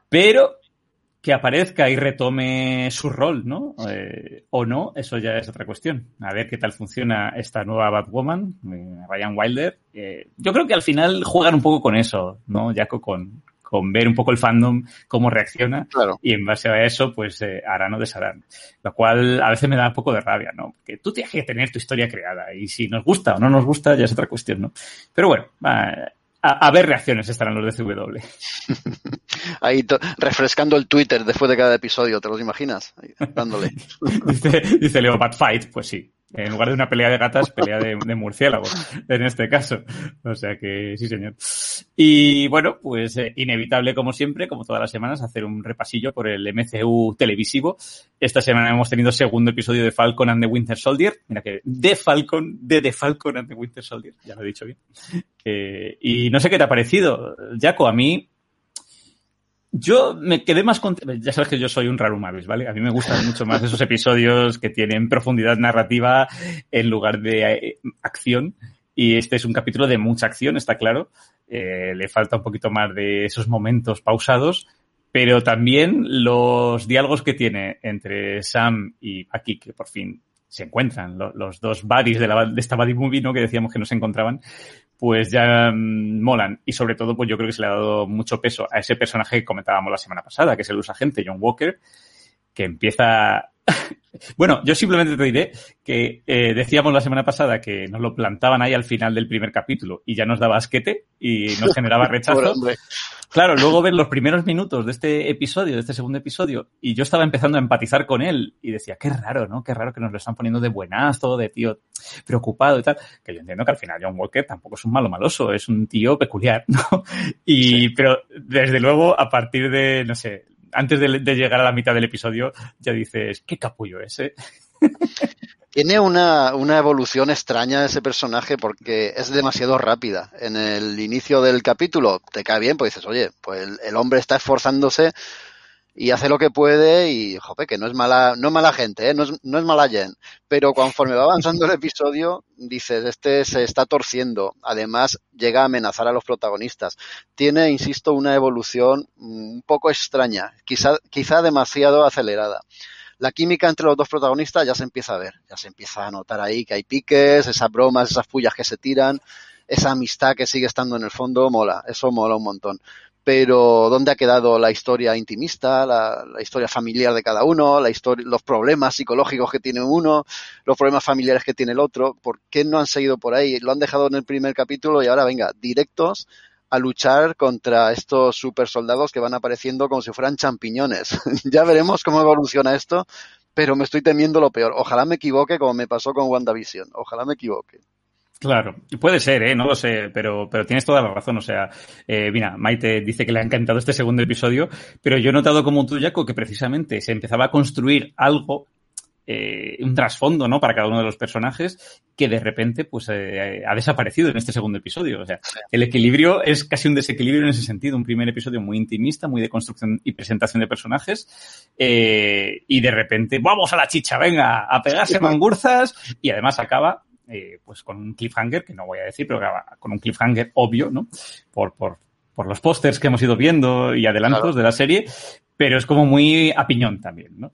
Pero que aparezca y retome su rol, ¿no? Eh, o no, eso ya es otra cuestión. A ver qué tal funciona esta nueva Batwoman, eh, Ryan Wilder. Eh, yo creo que al final juegan un poco con eso, ¿no, Jaco? Con, con ver un poco el fandom, cómo reacciona. Claro. Y en base a eso, pues eh, harán o desharán. Lo cual a veces me da un poco de rabia, ¿no? Que tú tienes que tener tu historia creada. Y si nos gusta o no nos gusta, ya es otra cuestión, ¿no? Pero bueno, va, a, a, ver reacciones estarán los de CW. Ahí refrescando el Twitter después de cada episodio, ¿te los imaginas? Ahí, dándole. dice, dice Leo Bad Fight, pues sí. En lugar de una pelea de gatas, pelea de, de murciélagos, en este caso. O sea que sí, señor. Y bueno, pues eh, inevitable como siempre, como todas las semanas, hacer un repasillo por el MCU televisivo. Esta semana hemos tenido segundo episodio de Falcon and the Winter Soldier. Mira que de Falcon, de The Falcon and the Winter Soldier, ya lo he dicho bien. Eh, y no sé qué te ha parecido, Jaco, a mí yo me quedé más contento. Ya sabes que yo soy un raro Mavis, ¿vale? A mí me gustan mucho más esos episodios que tienen profundidad narrativa en lugar de eh, acción. Y este es un capítulo de mucha acción, está claro. Eh, le falta un poquito más de esos momentos pausados, pero también los diálogos que tiene entre Sam y Bucky, que por fin se encuentran, los, los dos buddies de, la, de esta buddy movie, ¿no? Que decíamos que no se encontraban, pues ya mmm, molan. Y sobre todo, pues yo creo que se le ha dado mucho peso a ese personaje que comentábamos la semana pasada, que es el usagente John Walker, que empieza... bueno, yo simplemente te diré que eh, decíamos la semana pasada que nos lo plantaban ahí al final del primer capítulo y ya nos daba asquete y nos generaba rechazo. claro, luego ver los primeros minutos de este episodio, de este segundo episodio, y yo estaba empezando a empatizar con él y decía, qué raro, ¿no? Qué raro que nos lo están poniendo de buenazo, de tío preocupado y tal. Que yo entiendo que al final John Walker tampoco es un malo maloso, es un tío peculiar, ¿no? Y, sí. pero desde luego, a partir de, no sé, antes de, llegar a la mitad del episodio, ya dices, qué capullo ese. Tiene una, una, evolución extraña ese personaje porque es demasiado rápida. En el inicio del capítulo te cae bien, pues dices, oye, pues el hombre está esforzándose y hace lo que puede y, jope, que no es mala, no es mala gente, ¿eh? no, es, no es mala Jen. Pero conforme va avanzando el episodio, dices, este se está torciendo. Además, llega a amenazar a los protagonistas. Tiene, insisto, una evolución un poco extraña, quizá, quizá demasiado acelerada. La química entre los dos protagonistas ya se empieza a ver, ya se empieza a notar ahí que hay piques, esas bromas, esas pullas que se tiran, esa amistad que sigue estando en el fondo, mola, eso mola un montón pero ¿dónde ha quedado la historia intimista, la, historia familiar de cada uno, los problemas psicológicos que tiene uno, los problemas familiares que tiene el otro? ¿Por qué no han seguido por ahí? Lo han dejado en el primer capítulo y ahora venga, directos a luchar contra estos super soldados que van apareciendo como si fueran champiñones. ya veremos cómo evoluciona esto, pero me estoy temiendo lo peor. Ojalá me equivoque como me pasó con WandaVision. Ojalá me equivoque. Claro, puede ser, ¿eh? no lo sé, pero, pero tienes toda la razón. O sea, eh, mira, Maite dice que le ha encantado este segundo episodio, pero yo he notado como tú, Jaco, que precisamente se empezaba a construir algo, eh, un trasfondo, ¿no? Para cada uno de los personajes, que de repente, pues, eh, ha desaparecido en este segundo episodio. O sea, el equilibrio es casi un desequilibrio en ese sentido. Un primer episodio muy intimista, muy de construcción y presentación de personajes, eh, y de repente, vamos a la chicha, venga, a pegarse mangurzas, y además acaba eh, pues con un cliffhanger, que no voy a decir, pero con un cliffhanger obvio, ¿no? Por, por, por los pósters que hemos ido viendo y adelantos claro. de la serie, pero es como muy a piñón también, ¿no?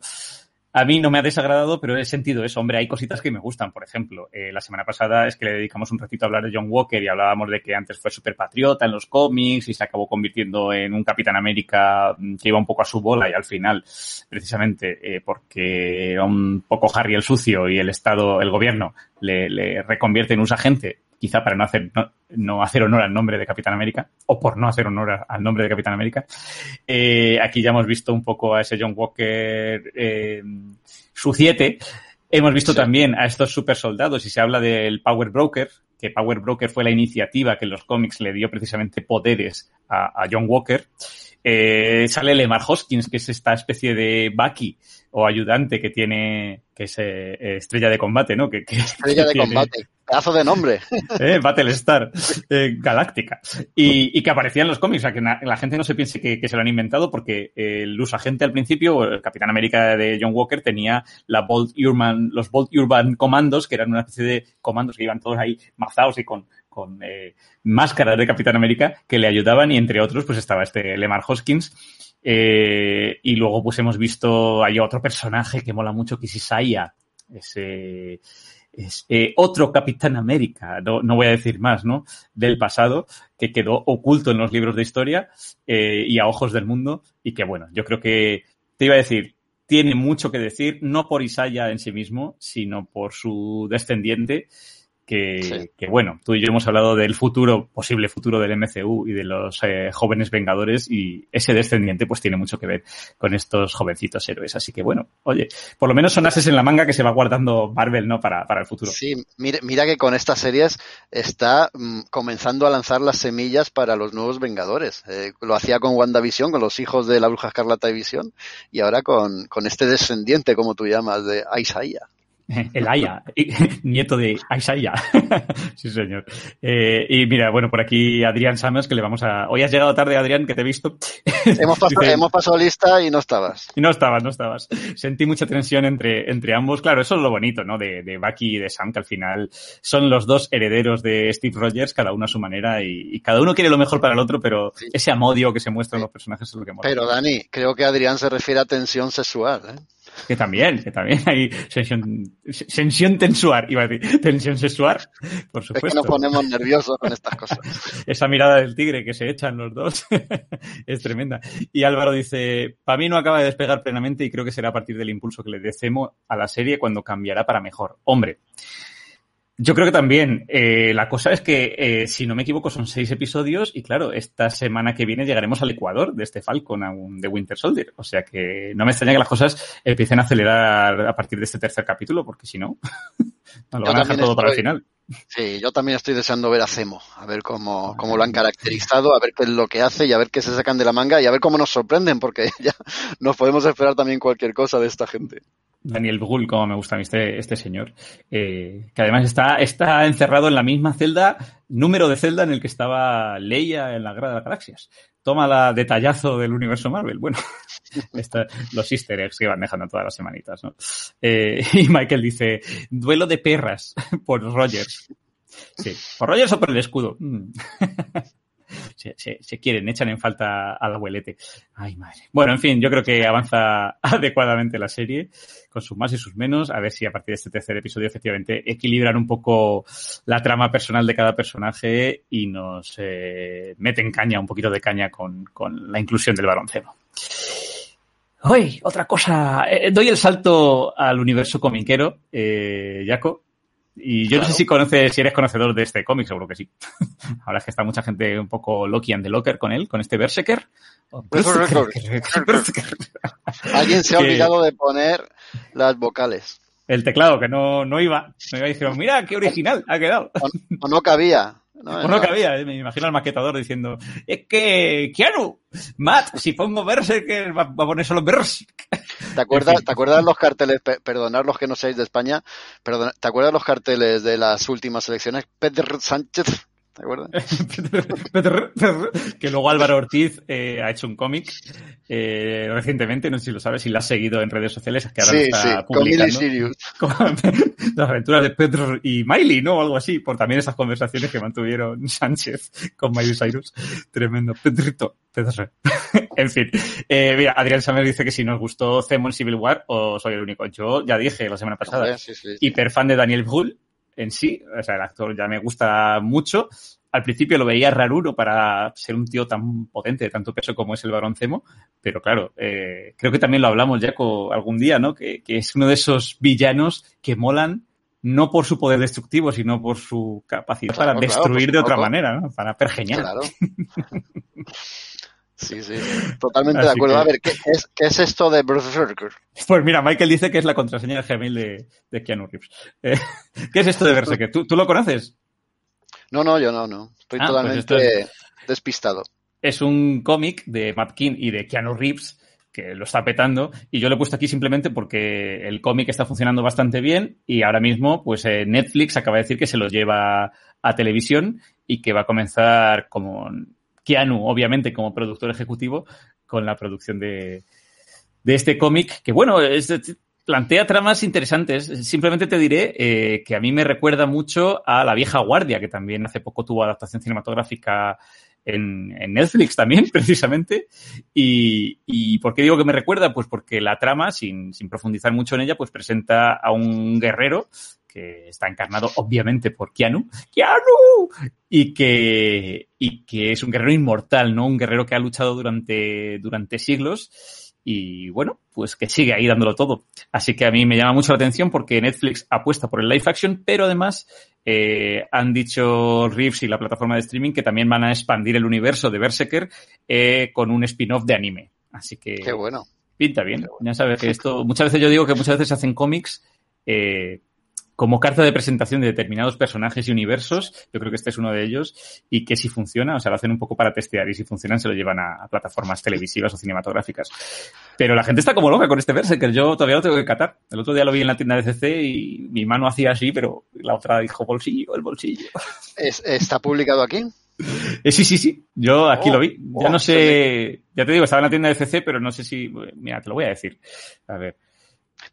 A mí no me ha desagradado, pero he sentido eso. Hombre, hay cositas que me gustan. Por ejemplo, eh, la semana pasada es que le dedicamos un ratito a hablar de John Walker y hablábamos de que antes fue súper patriota en los cómics y se acabó convirtiendo en un Capitán América que iba un poco a su bola y al final, precisamente eh, porque era un poco Harry el sucio y el Estado, el gobierno, le, le reconvierte en un agente quizá para no hacer, no, no, hacer honor al nombre de Capitán América, o por no hacer honor al nombre de Capitán América. Eh, aquí ya hemos visto un poco a ese John Walker eh, suciete. Hemos visto sí. también a estos super soldados y se habla del Power Broker, que Power Broker fue la iniciativa que en los cómics le dio precisamente poderes a, a John Walker. Eh, sale Lemar Hoskins, que es esta especie de Bucky o ayudante que tiene, que es eh, estrella de combate, ¿no? Que, que estrella que de tiene, combate. Pedazo de nombre. Eh, Battlestar eh, Galáctica. Y, y, que aparecía en los cómics, o sea, que na, la gente no se piense que, que, se lo han inventado porque el usagente al principio, el Capitán América de John Walker, tenía la Bolt Urban, los Bolt Urban Commandos, que eran una especie de comandos que iban todos ahí mazados y con, con eh, máscaras de Capitán América que le ayudaban y entre otros pues estaba este Lemar Hoskins Eh, y luego pues hemos visto, hay otro personaje que mola mucho que es Isaiah, ese es eh, otro Capitán América, no, no, voy a decir más, ¿no? Del pasado, que quedó oculto en los libros de historia eh, y a ojos del mundo y que, bueno, yo creo que, te iba a decir, tiene mucho que decir, no por Isaiah en sí mismo, sino por su descendiente que, sí. que, bueno, tú y yo hemos hablado del futuro, posible futuro del MCU y de los eh, jóvenes vengadores y ese descendiente pues tiene mucho que ver con estos jovencitos héroes. Así que bueno, oye, por lo menos son ases en la manga que se va guardando Marvel, ¿no? Para, para el futuro. Sí, mira, mira que con estas series está mmm, comenzando a lanzar las semillas para los nuevos vengadores. Eh, lo hacía con WandaVision, con los hijos de la bruja escarlata y Visión y ahora con, con este descendiente, como tú llamas, de Isaiah. El Aya, nieto de Isaiah. sí, señor. Eh, y mira, bueno, por aquí Adrián Summers, que le vamos a... Hoy has llegado tarde, Adrián, que te he visto. hemos, pasado, Dice... hemos pasado lista y no estabas. Y no estabas, no estabas. Sentí mucha tensión entre, entre ambos. Claro, eso es lo bonito, ¿no? De, de Bucky y de Sam, que al final son los dos herederos de Steve Rogers, cada uno a su manera, y, y cada uno quiere lo mejor para el otro, pero sí. ese amodio que se muestra en los personajes es lo que mola. Pero, Dani, creo que Adrián se refiere a tensión sexual, ¿eh? Que también, que también hay tensión, tensual, iba a decir, tensión sexual, por supuesto. Es que nos ponemos nerviosos con estas cosas. Esa mirada del tigre que se echan los dos es tremenda. Y Álvaro dice, para mí no acaba de despegar plenamente y creo que será a partir del impulso que le decemos a la serie cuando cambiará para mejor. Hombre, yo creo que también. Eh, la cosa es que, eh, si no me equivoco, son seis episodios y claro, esta semana que viene llegaremos al Ecuador de este Falcon aún de Winter Soldier. O sea que no me extraña que las cosas empiecen a acelerar a partir de este tercer capítulo, porque si no, nos lo van a dejar todo estoy, para el final. Sí, yo también estoy deseando ver a Zemo, a ver cómo, cómo lo han caracterizado, a ver qué es lo que hace y a ver qué se sacan de la manga y a ver cómo nos sorprenden, porque ya nos podemos esperar también cualquier cosa de esta gente. Daniel Brühl, como me gusta a mí este, este señor, eh, que además está, está encerrado en la misma celda, número de celda en el que estaba Leia en la Guerra de las Galaxias. Toma la detallazo del universo Marvel. Bueno, los easter eggs que van dejando todas las semanitas, ¿no? Eh, y Michael dice, duelo de perras por Rogers. Sí, ¿por Rogers o por el escudo? Mm. Se, quieren, echan en falta al abuelete. Ay, madre. Bueno, en fin, yo creo que avanza adecuadamente la serie, con sus más y sus menos. A ver si a partir de este tercer episodio, efectivamente, equilibran un poco la trama personal de cada personaje y nos eh, meten caña, un poquito de caña con, con la inclusión del balonceno. Hoy, otra cosa. Eh, doy el salto al universo comiquero, eh, Jaco. Y yo claro. no sé si conoces, si eres conocedor de este cómic, seguro que sí. Ahora es que está mucha gente un poco Loki and the Locker con él, con este Berserker. Alguien se ha olvidado de poner las vocales. El teclado, que no, no iba. No iba y dijeron, mira, qué original ha quedado. O, o no cabía. No, no, no cabía, me imagino al maquetador diciendo, es que, Keanu, Matt, si pongo Berserker, va, va a poner solo Berserk. ¿Te acuerdas, ¿Te acuerdas los carteles, perdonad los que no seáis de España, ¿te acuerdas los carteles de las últimas elecciones? Pedro Sánchez, ¿te acuerdas? que luego Álvaro Ortiz eh, ha hecho un cómic eh, recientemente, no sé si lo sabes, si lo has seguido en redes sociales, que ahora sí, está sí, publicando. Con las aventuras de Pedro y Miley, ¿no? O algo así, por también esas conversaciones que mantuvieron Sánchez con Miley Cyrus. Tremendo. Pedrito. Pedro. en fin. Eh, mira, Adrián Samer dice que si nos gustó Zemo en Civil War o soy el único. Yo ya dije la semana pasada, sí, hiper fan de Daniel Brühl en sí, o sea, el actor ya me gusta mucho. Al principio lo veía raruro para ser un tío tan potente, de tanto peso como es el Barón Zemo, pero claro, eh, creo que también lo hablamos ya con, algún día, ¿no? Que, que es uno de esos villanos que molan no por su poder destructivo, sino por su capacidad claro, para destruir claro, de otra manera, ¿no? Para pergeñar. Claro. Sí, sí, totalmente Así de acuerdo. Que... A ver, ¿qué es, ¿qué es, esto de Berserker? Pues mira, Michael dice que es la contraseña de Gmail de, de Keanu Reeves. Eh, ¿Qué es esto de Berserker? ¿Tú, ¿Tú, lo conoces? No, no, yo no, no. Estoy ah, totalmente pues es... despistado. Es un cómic de Matt King y de Keanu Reeves que lo está petando y yo lo he puesto aquí simplemente porque el cómic está funcionando bastante bien y ahora mismo pues eh, Netflix acaba de decir que se lo lleva a televisión y que va a comenzar como Keanu, obviamente, como productor ejecutivo, con la producción de, de este cómic, que bueno, es, plantea tramas interesantes. Simplemente te diré eh, que a mí me recuerda mucho a La vieja guardia, que también hace poco tuvo adaptación cinematográfica en, Netflix también, precisamente. Y, y, ¿por qué digo que me recuerda? Pues porque la trama, sin, sin profundizar mucho en ella, pues presenta a un guerrero que está encarnado obviamente por Keanu, ¡Keanu! Y que, y que es un guerrero inmortal, ¿no? Un guerrero que ha luchado durante, durante siglos y bueno, pues que sigue ahí dándolo todo. Así que a mí me llama mucho la atención porque Netflix apuesta por el live action, pero además eh, han dicho Reeves y la plataforma de streaming que también van a expandir el universo de Berserker eh, con un spin-off de anime. Así que Qué bueno. pinta bien. Ya sabes que esto, muchas veces yo digo que muchas veces se hacen cómics eh, como carta de presentación de determinados personajes y universos, yo creo que este es uno de ellos, y que si funciona, o sea, lo hacen un poco para testear, y si funcionan se lo llevan a, plataformas televisivas o cinematográficas. Pero la gente está como loca con este que yo todavía lo tengo que catar. El otro día lo vi en la tienda de CC y mi mano hacía así, pero la otra dijo bolsillo, el bolsillo. ¿Está publicado aquí? Eh, sí, sí, sí. Yo aquí lo vi. Ya oh, no sé, ya te digo, estaba en la tienda de CC, pero no sé si, mira, te lo voy a decir. A ver.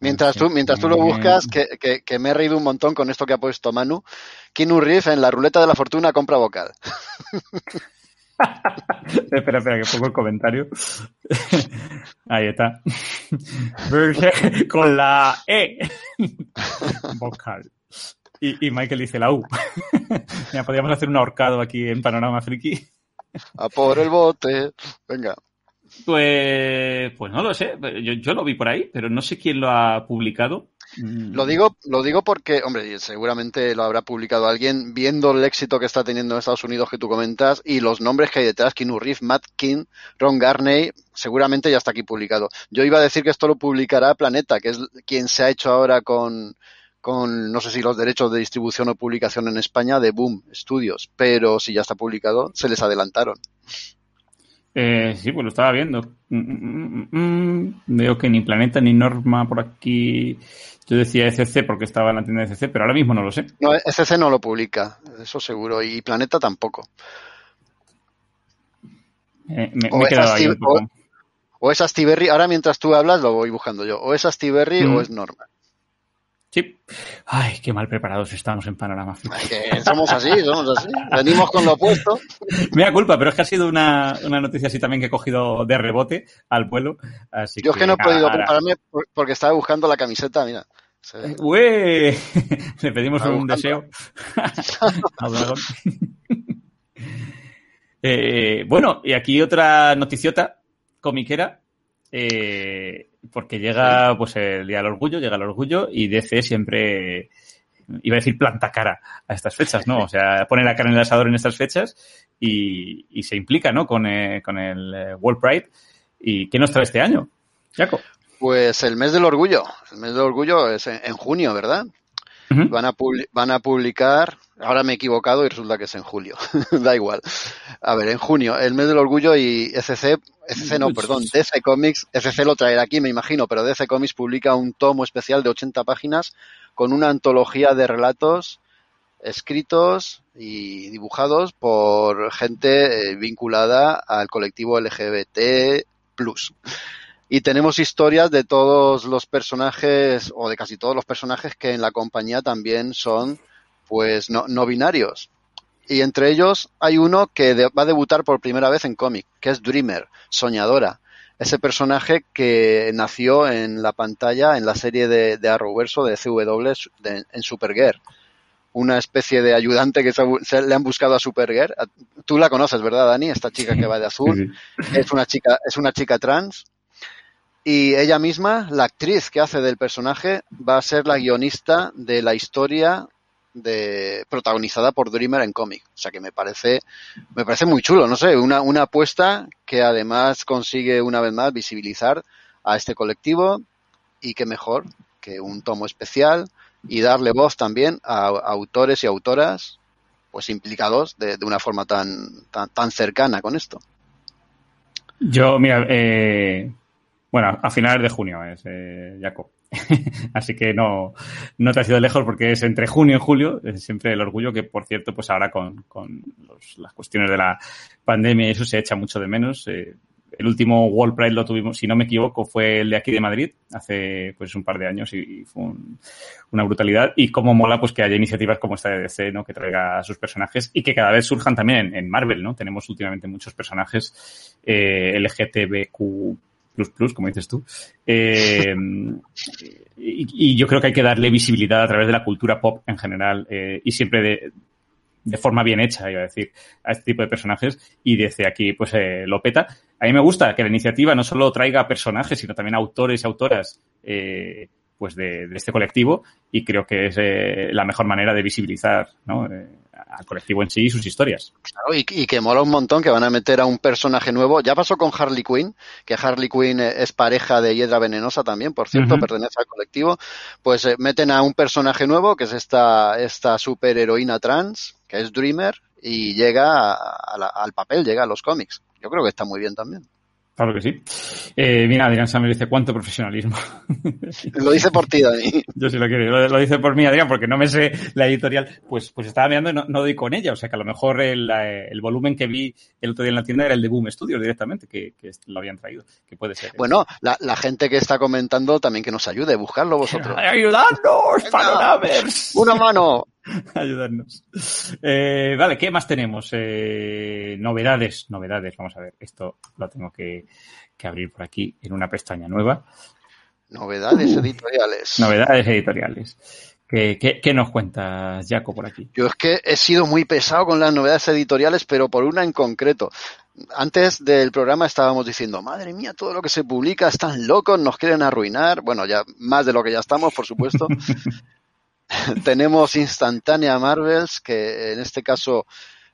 Mientras tú, mientras tú lo buscas, que, que, me he reído un montón con esto que ha puesto Manu. Kinu Reeves en la ruleta de la fortuna compra vocal. espera, espera, que pongo el comentario. Ahí está. Con la E. Vocal. Y, y, Michael dice la U. ya podríamos hacer un ahorcado aquí en Panorama Friki. A por el bote. Venga. Pues, pues no lo sé. Yo, lo vi por ahí, pero no sé quién lo ha publicado. Mm. Lo digo, lo digo porque, hombre, seguramente lo habrá publicado alguien viendo el éxito que está teniendo en Estados Unidos que tú comentas y los nombres que hay detrás, Keanu Matt King, Ron Garney, seguramente ya está aquí publicado. Yo iba a decir que esto lo publicará Planeta, que es quien se ha hecho ahora con, con, no sé si los derechos de distribución o publicación en España de Boom Studios, pero si ya está publicado, se les adelantaron. Eh, sí, pues lo estaba viendo. Mm, mm, mm, Veo que ni Planeta ni Norma por aquí. Yo decía ECC porque estaba en la tienda de ECC, pero ahora mismo no lo sé. No, ECC no lo publica, eso seguro. Y Planeta tampoco. Eh, me, he quedado ahí un poco. O, es Astiberri, ahora mientras tú hablas lo voy buscando yo. O es Astiberri o es Norma. Sí. Ay, qué mal preparados estamos en Panorama somos así, somos así. Venimos con lo opuesto. Me da culpa, pero es que ha sido una, noticia así también que he cogido de rebote al vuelo. Así Yo es que no he podido prepararme porque estaba buscando la camiseta, mira. ¡Ué! Le pedimos un deseo. eh, bueno, y aquí otra noticiota comiquera. Eh, porque llega pues el Día del Orgullo, llega el Orgullo y DC siempre, iba a decir planta cara a estas fechas, ¿no? O sea, pone la cara en el asador en estas fechas y, se implica, ¿no? Con, eh, con el eh, World Pride. ¿Y qué nos trae este año, Jaco? Pues el mes del orgullo. El mes del orgullo es en, junio, ¿verdad? Van, a van a publicar, ahora me he equivocado y resulta que es en julio, da igual. A ver, en junio, el mes del orgullo y ECC FC no, perdón, DC Comics, FC lo traerá aquí, me imagino, pero DC Comics publica un tomo especial de 80 páginas con una antología de relatos escritos y dibujados por gente eh, vinculada al colectivo LGBT+. Y tenemos historias de todos los personajes, o de casi todos los personajes que en la compañía también son, pues, no, no binarios. Y entre ellos hay uno que va a debutar por primera vez en cómic, que es Dreamer, Soñadora. Ese personaje que nació en la pantalla en la serie de, de Arrowverso de CW en Supergirl. Una especie de ayudante que se, le han buscado a Supergirl. Tú la conoces, ¿verdad, Dani? Esta chica que va de azul. Es una chica, es una chica trans. Y ella misma, la actriz que hace del personaje, va a ser la guionista de la historia de protagonizada por Dreamer en cómic. O sea que me parece, me parece muy chulo, no sé, una, una apuesta que además consigue una vez más visibilizar a este colectivo y que mejor que un tomo especial y darle voz también a, autores y autoras pues implicados de, de una forma tan, tan, tan, cercana con esto. Yo, mira, eh, bueno, a finales de junio es, eh, Jacob. Así que no, no te ha sido lejos porque es entre junio y julio, es siempre el orgullo que, por cierto, pues ahora con, con las cuestiones de la pandemia y eso se echa mucho de menos. Eh, el último World Pride lo tuvimos, si no me equivoco, fue el de aquí de Madrid, hace pues un par de años y, fue una brutalidad. Y cómo mola pues que haya iniciativas como esta de DC, ¿no? Que traiga a sus personajes y que cada vez surjan también en, Marvel, ¿no? Tenemos últimamente muchos personajes eh, LGTBQ plus plus, como dices tú. Eh, y, yo creo que hay que darle visibilidad a través de la cultura pop en general eh, y siempre de, de forma bien hecha, iba a decir, a este tipo de personajes y desde aquí pues eh, lo peta. A mí me gusta que la iniciativa no solo traiga personajes, sino también autores y autoras eh, pues de, de, este colectivo y creo que es la mejor manera de visibilizar ¿no? Eh, al colectivo en sí y sus historias. Claro, y, y, que mola un montón que van a meter a un personaje nuevo. Ya pasó con Harley Quinn, que Harley Quinn es pareja de Hiedra Venenosa también, por cierto, uh -huh. pertenece al colectivo. Pues eh, meten a un personaje nuevo, que es esta, esta superheroína trans, que es Dreamer, y llega a, a la, al papel, llega a los cómics. Yo creo que está muy bien también. Claro que sí. Eh, mira, Adrián Samer dice, ¿cuánto profesionalismo? lo dice por ti, Dani. Yo sí lo quiero, lo, lo, dice por mí, Adrián, porque no me sé la editorial. Pues, pues estaba mirando y no, no doy con ella. O sea, que a lo mejor el, el, volumen que vi el otro día en la tienda era el de Boom Studios directamente, que, que lo habían traído, que puede ser. Bueno, la, la, gente que está comentando también que nos ayude, buscarlo vosotros. ¡Ayudadnos! ¡Una mano! ayudarnos. Eh, vale, ¿qué más tenemos? Eh, novedades, novedades. Vamos a ver, esto lo tengo que, que, abrir por aquí en una pestaña nueva. Novedades uh, editoriales. Novedades editoriales. ¿Qué, qué, qué nos cuentas, Jaco, por aquí? Yo es que he sido muy pesado con las novedades editoriales, pero por una en concreto. Antes del programa estábamos diciendo, madre mía, todo lo que se publica, están locos, nos quieren arruinar. Bueno, ya más de lo que ya estamos, por supuesto. tenemos Instantánea Marvels, que en este caso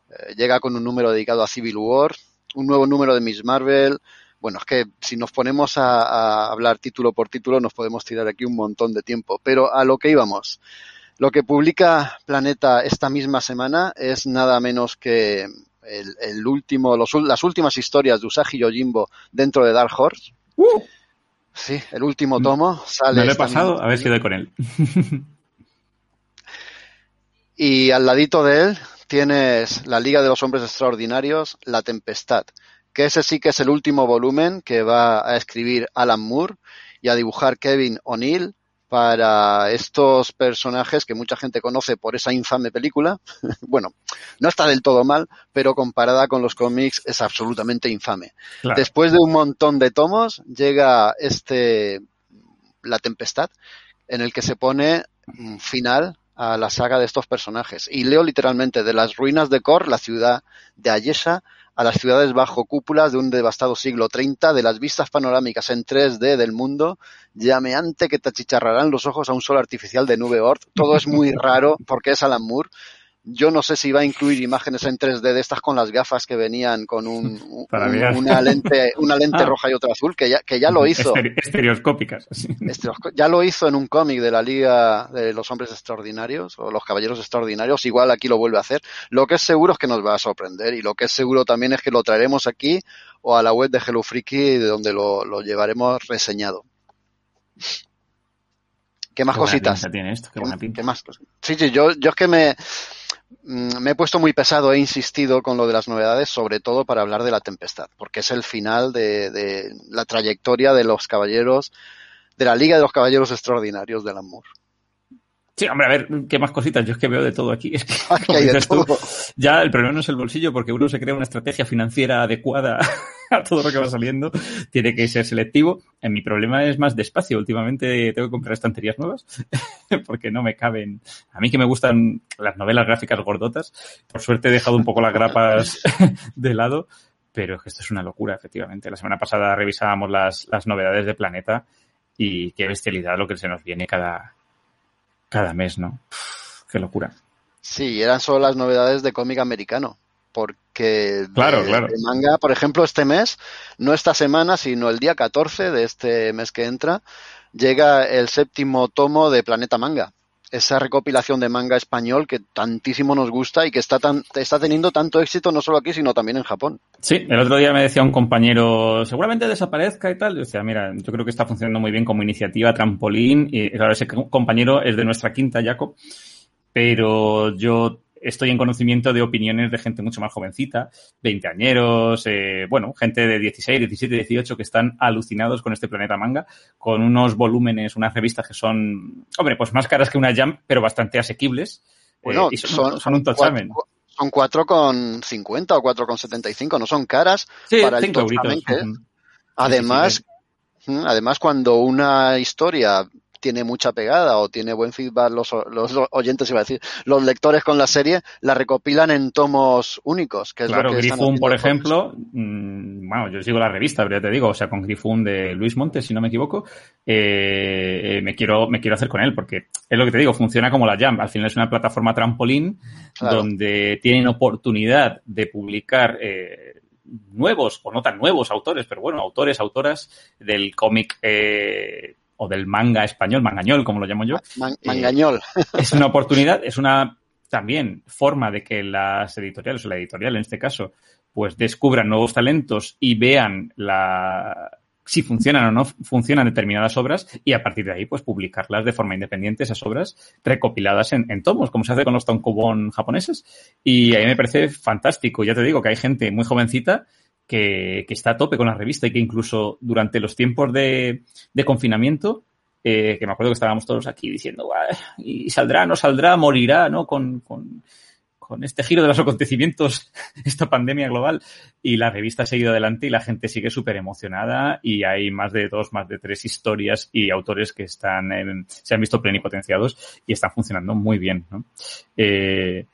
eh, llega con un número dedicado a Civil War, un nuevo número de Miss Marvel. Bueno, es que si nos ponemos a, a, hablar título por título nos podemos tirar aquí un montón de tiempo, pero a lo que íbamos. Lo que publica Planeta esta misma semana es nada menos que el, el último, los, las últimas historias de Usagi Yojimbo dentro de Dark Horse. Uh. Sí, el último tomo sale. No lo he pasado, a ver si doy con él. Y al ladito de él tienes la Liga de los Hombres Extraordinarios, La Tempestad, que ese sí que es el último volumen que va a escribir Alan Moore y a dibujar Kevin O'Neill para estos personajes que mucha gente conoce por esa infame película. bueno, no está del todo mal, pero comparada con los cómics es absolutamente infame. Claro. Después de un montón de tomos llega este La Tempestad, en el que se pone final a la saga de estos personajes. Y leo literalmente de las ruinas de Kor, la ciudad de Ayesha, a las ciudades bajo cúpulas de un devastado siglo 30, de las vistas panorámicas en 3D del mundo, llameante que te achicharrarán los ojos a un sol artificial de nube Ort. Todo es muy raro porque es Alan Moore. Yo no sé si va a incluir imágenes en 3D de estas con las gafas que venían con un, un, una lente, una lente ah. roja y otra azul, que ya, que ya lo hizo. Estereoscópicas. Ya lo hizo en un cómic de la Liga de los Hombres Extraordinarios o los Caballeros Extraordinarios. Igual aquí lo vuelve a hacer. Lo que es seguro es que nos va a sorprender y lo que es seguro también es que lo traeremos aquí o a la web de Hello Freaky, de donde lo, lo llevaremos reseñado. ¿Qué más qué cositas? Tiene esto, qué, ¿Qué, ¿Qué más? Sí, sí, yo, yo es que me, me he puesto muy pesado, he insistido con lo de las novedades, sobre todo para hablar de la tempestad, porque es el final de, de la trayectoria de los caballeros, de la Liga de los Caballeros Extraordinarios del Amor. Sí, hombre, a ver, ¿qué más cositas? Yo es que veo de todo aquí. Es que, como dices tú, ya el problema no es el bolsillo, porque uno se crea una estrategia financiera adecuada a todo lo que va saliendo. Tiene que ser selectivo. En mi problema es más despacio. Últimamente tengo que comprar estanterías nuevas, porque no me caben. A mí que me gustan las novelas gráficas gordotas. Por suerte he dejado un poco las grapas de lado, pero es que esto es una locura, efectivamente. La semana pasada revisábamos las, las novedades de Planeta y qué bestialidad lo que se nos viene cada, cada mes, ¿no? Qué locura. Sí, eran solo las novedades de cómic americano. Porque claro, de, claro. manga, por ejemplo, este mes, no esta semana, sino el día 14 de este mes que entra, llega el séptimo tomo de Planeta Manga. Esa recopilación de manga español que tantísimo nos gusta y que está, tan, está teniendo tanto éxito no solo aquí, sino también en Japón. Sí, el otro día me decía un compañero, seguramente desaparezca y tal. Yo decía, mira, yo creo que está funcionando muy bien como iniciativa, trampolín. Y claro, ese compañero es de nuestra quinta, Jacob. Pero yo estoy en conocimiento de opiniones de gente mucho más jovencita, veinteañeros, eh, bueno, gente de 16, 17, 18 que están alucinados con este planeta manga, con unos volúmenes, unas revistas que son, hombre, pues más caras que una Jump, pero bastante asequibles. Bueno, eh, son, son, un tochamen. Son 4,50 o 4,75, no son caras sí, para el euritos. Además, además, cuando una historia tiene mucha pegada o tiene buen feedback los, los oyentes, iba a decir, los lectores con la serie, la recopilan en tomos únicos. Que es claro, lo que Grifun, por ejemplo, mmm, bueno, yo sigo la revista, pero ya te digo, o sea, con Grifun de Luis Montes, si no me equivoco, eh, me quiero me quiero hacer con él, porque es lo que te digo, funciona como la Jam. Al final es una plataforma trampolín claro. donde tienen oportunidad de publicar eh, nuevos, o no tan nuevos autores, pero bueno, autores, autoras del cómic eh, o del manga español, mangañol, como lo llamo yo. Man mangañol. Eh, es una oportunidad, es una también forma de que las editoriales, o la editorial en este caso, pues descubran nuevos talentos y vean la si funcionan o no funcionan determinadas obras y a partir de ahí pues publicarlas de forma independiente esas obras recopiladas en, en tomos como se hace con los tonkobon japoneses y a mí me parece fantástico ya te digo que hay gente muy jovencita que, que, está a tope con la revista y que incluso durante los tiempos de, de confinamiento, eh, que me acuerdo que estábamos todos aquí diciendo, y saldrá, no saldrá, morirá, ¿no? Con, con, con este giro de los acontecimientos, esta pandemia global, y la revista ha seguido adelante y la gente sigue súper emocionada y hay más de dos, más de tres historias y autores que están, en, se han visto plenipotenciados y están funcionando muy bien, ¿no? Eh,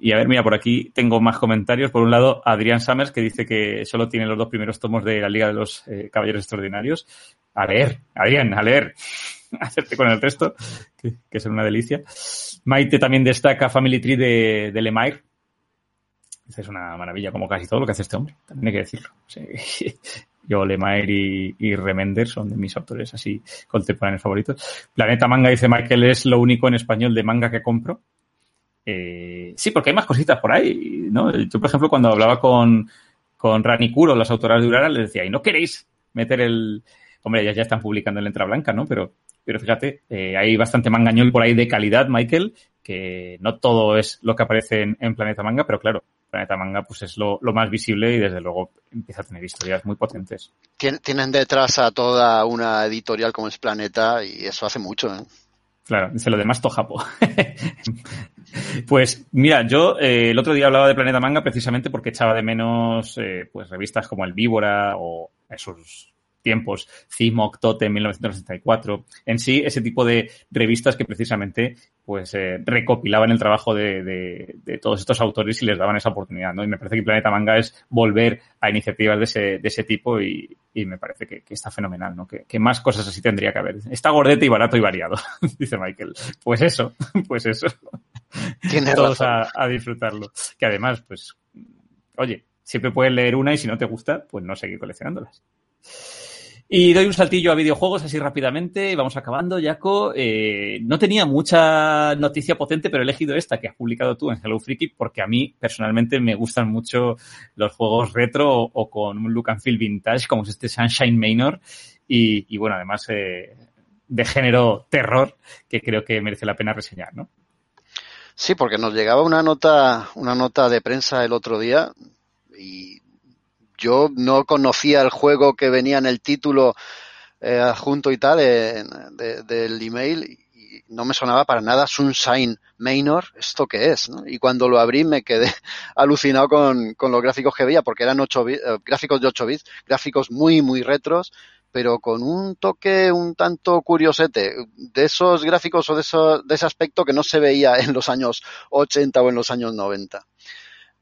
y a ver, mira, por aquí tengo más comentarios. Por un lado, Adrián Summers, que dice que solo tiene los dos primeros tomos de la Liga de los eh, Caballeros Extraordinarios. A leer, Adrián, a leer. Hacerte con el resto, que, que, es una delicia. Maite también destaca Family Tree de, de Lemire. Es una maravilla, como casi todo lo que hace este hombre. También hay que decirlo. Yo, Lemire y, y, Remender son de mis autores así contemporáneos favoritos. Planeta Manga dice Michael es lo único en español de manga que compro. Eh, sí, porque hay más cositas por ahí, ¿no? Yo, por ejemplo, cuando hablaba con, con Rani Kuro, las autoras de Urara, les decía, y no queréis meter el... Hombre, ellas ya están publicando en Letra Blanca, ¿no? Pero, pero fíjate, eh, hay bastante mangañol por ahí de calidad, Michael, que no todo es lo que aparece en, Planeta Manga, pero claro, Planeta Manga pues es lo, lo, más visible y desde luego empieza a tener historias muy potentes. Tienen detrás a toda una editorial como es Planeta y eso hace mucho, ¿eh? Claro, dice lo demás Tojapo. pues mira, yo eh, el otro día hablaba de Planeta Manga precisamente porque echaba de menos eh, pues revistas como El Víbora o esos tiempos, Cimoc, Totem, 1964. En sí, ese tipo de revistas que precisamente pues eh, recopilaban el trabajo de, de, de, todos estos autores y les daban esa oportunidad, ¿no? Y me parece que Planeta Manga es volver a iniciativas de ese, de ese tipo y, y me parece que, que, está fenomenal, ¿no? Que, que, más cosas así tendría que haber. Está gordete y barato y variado, dice Michael. Pues eso, pues eso. Tiene Todos a, a, disfrutarlo. Que además, pues, oye, siempre puedes leer una y si no te gusta, pues no seguir coleccionándolas. Y doy un saltillo a videojuegos así rápidamente vamos acabando, Jaco. Eh, no tenía mucha noticia potente, pero he elegido esta que has publicado tú en Hello Freaky porque a mí personalmente me gustan mucho los juegos retro o, o con un look and feel vintage como es este Sunshine Manor y, y bueno, además eh, de género terror que creo que merece la pena reseñar, ¿no? Sí, porque nos llegaba una nota, una nota de prensa el otro día y yo no conocía el juego que venía en el título eh, adjunto y tal eh, de, del email y no me sonaba para nada Sunshine Manor, ¿esto qué es? ¿no? Y cuando lo abrí me quedé alucinado con, con, los gráficos que veía porque eran 8 bits, eh, gráficos de 8 bits, gráficos muy, muy retros, pero con un toque un tanto curiosete, de esos gráficos o de, eso, de ese aspecto que no se veía en los años 80 o en los años 90.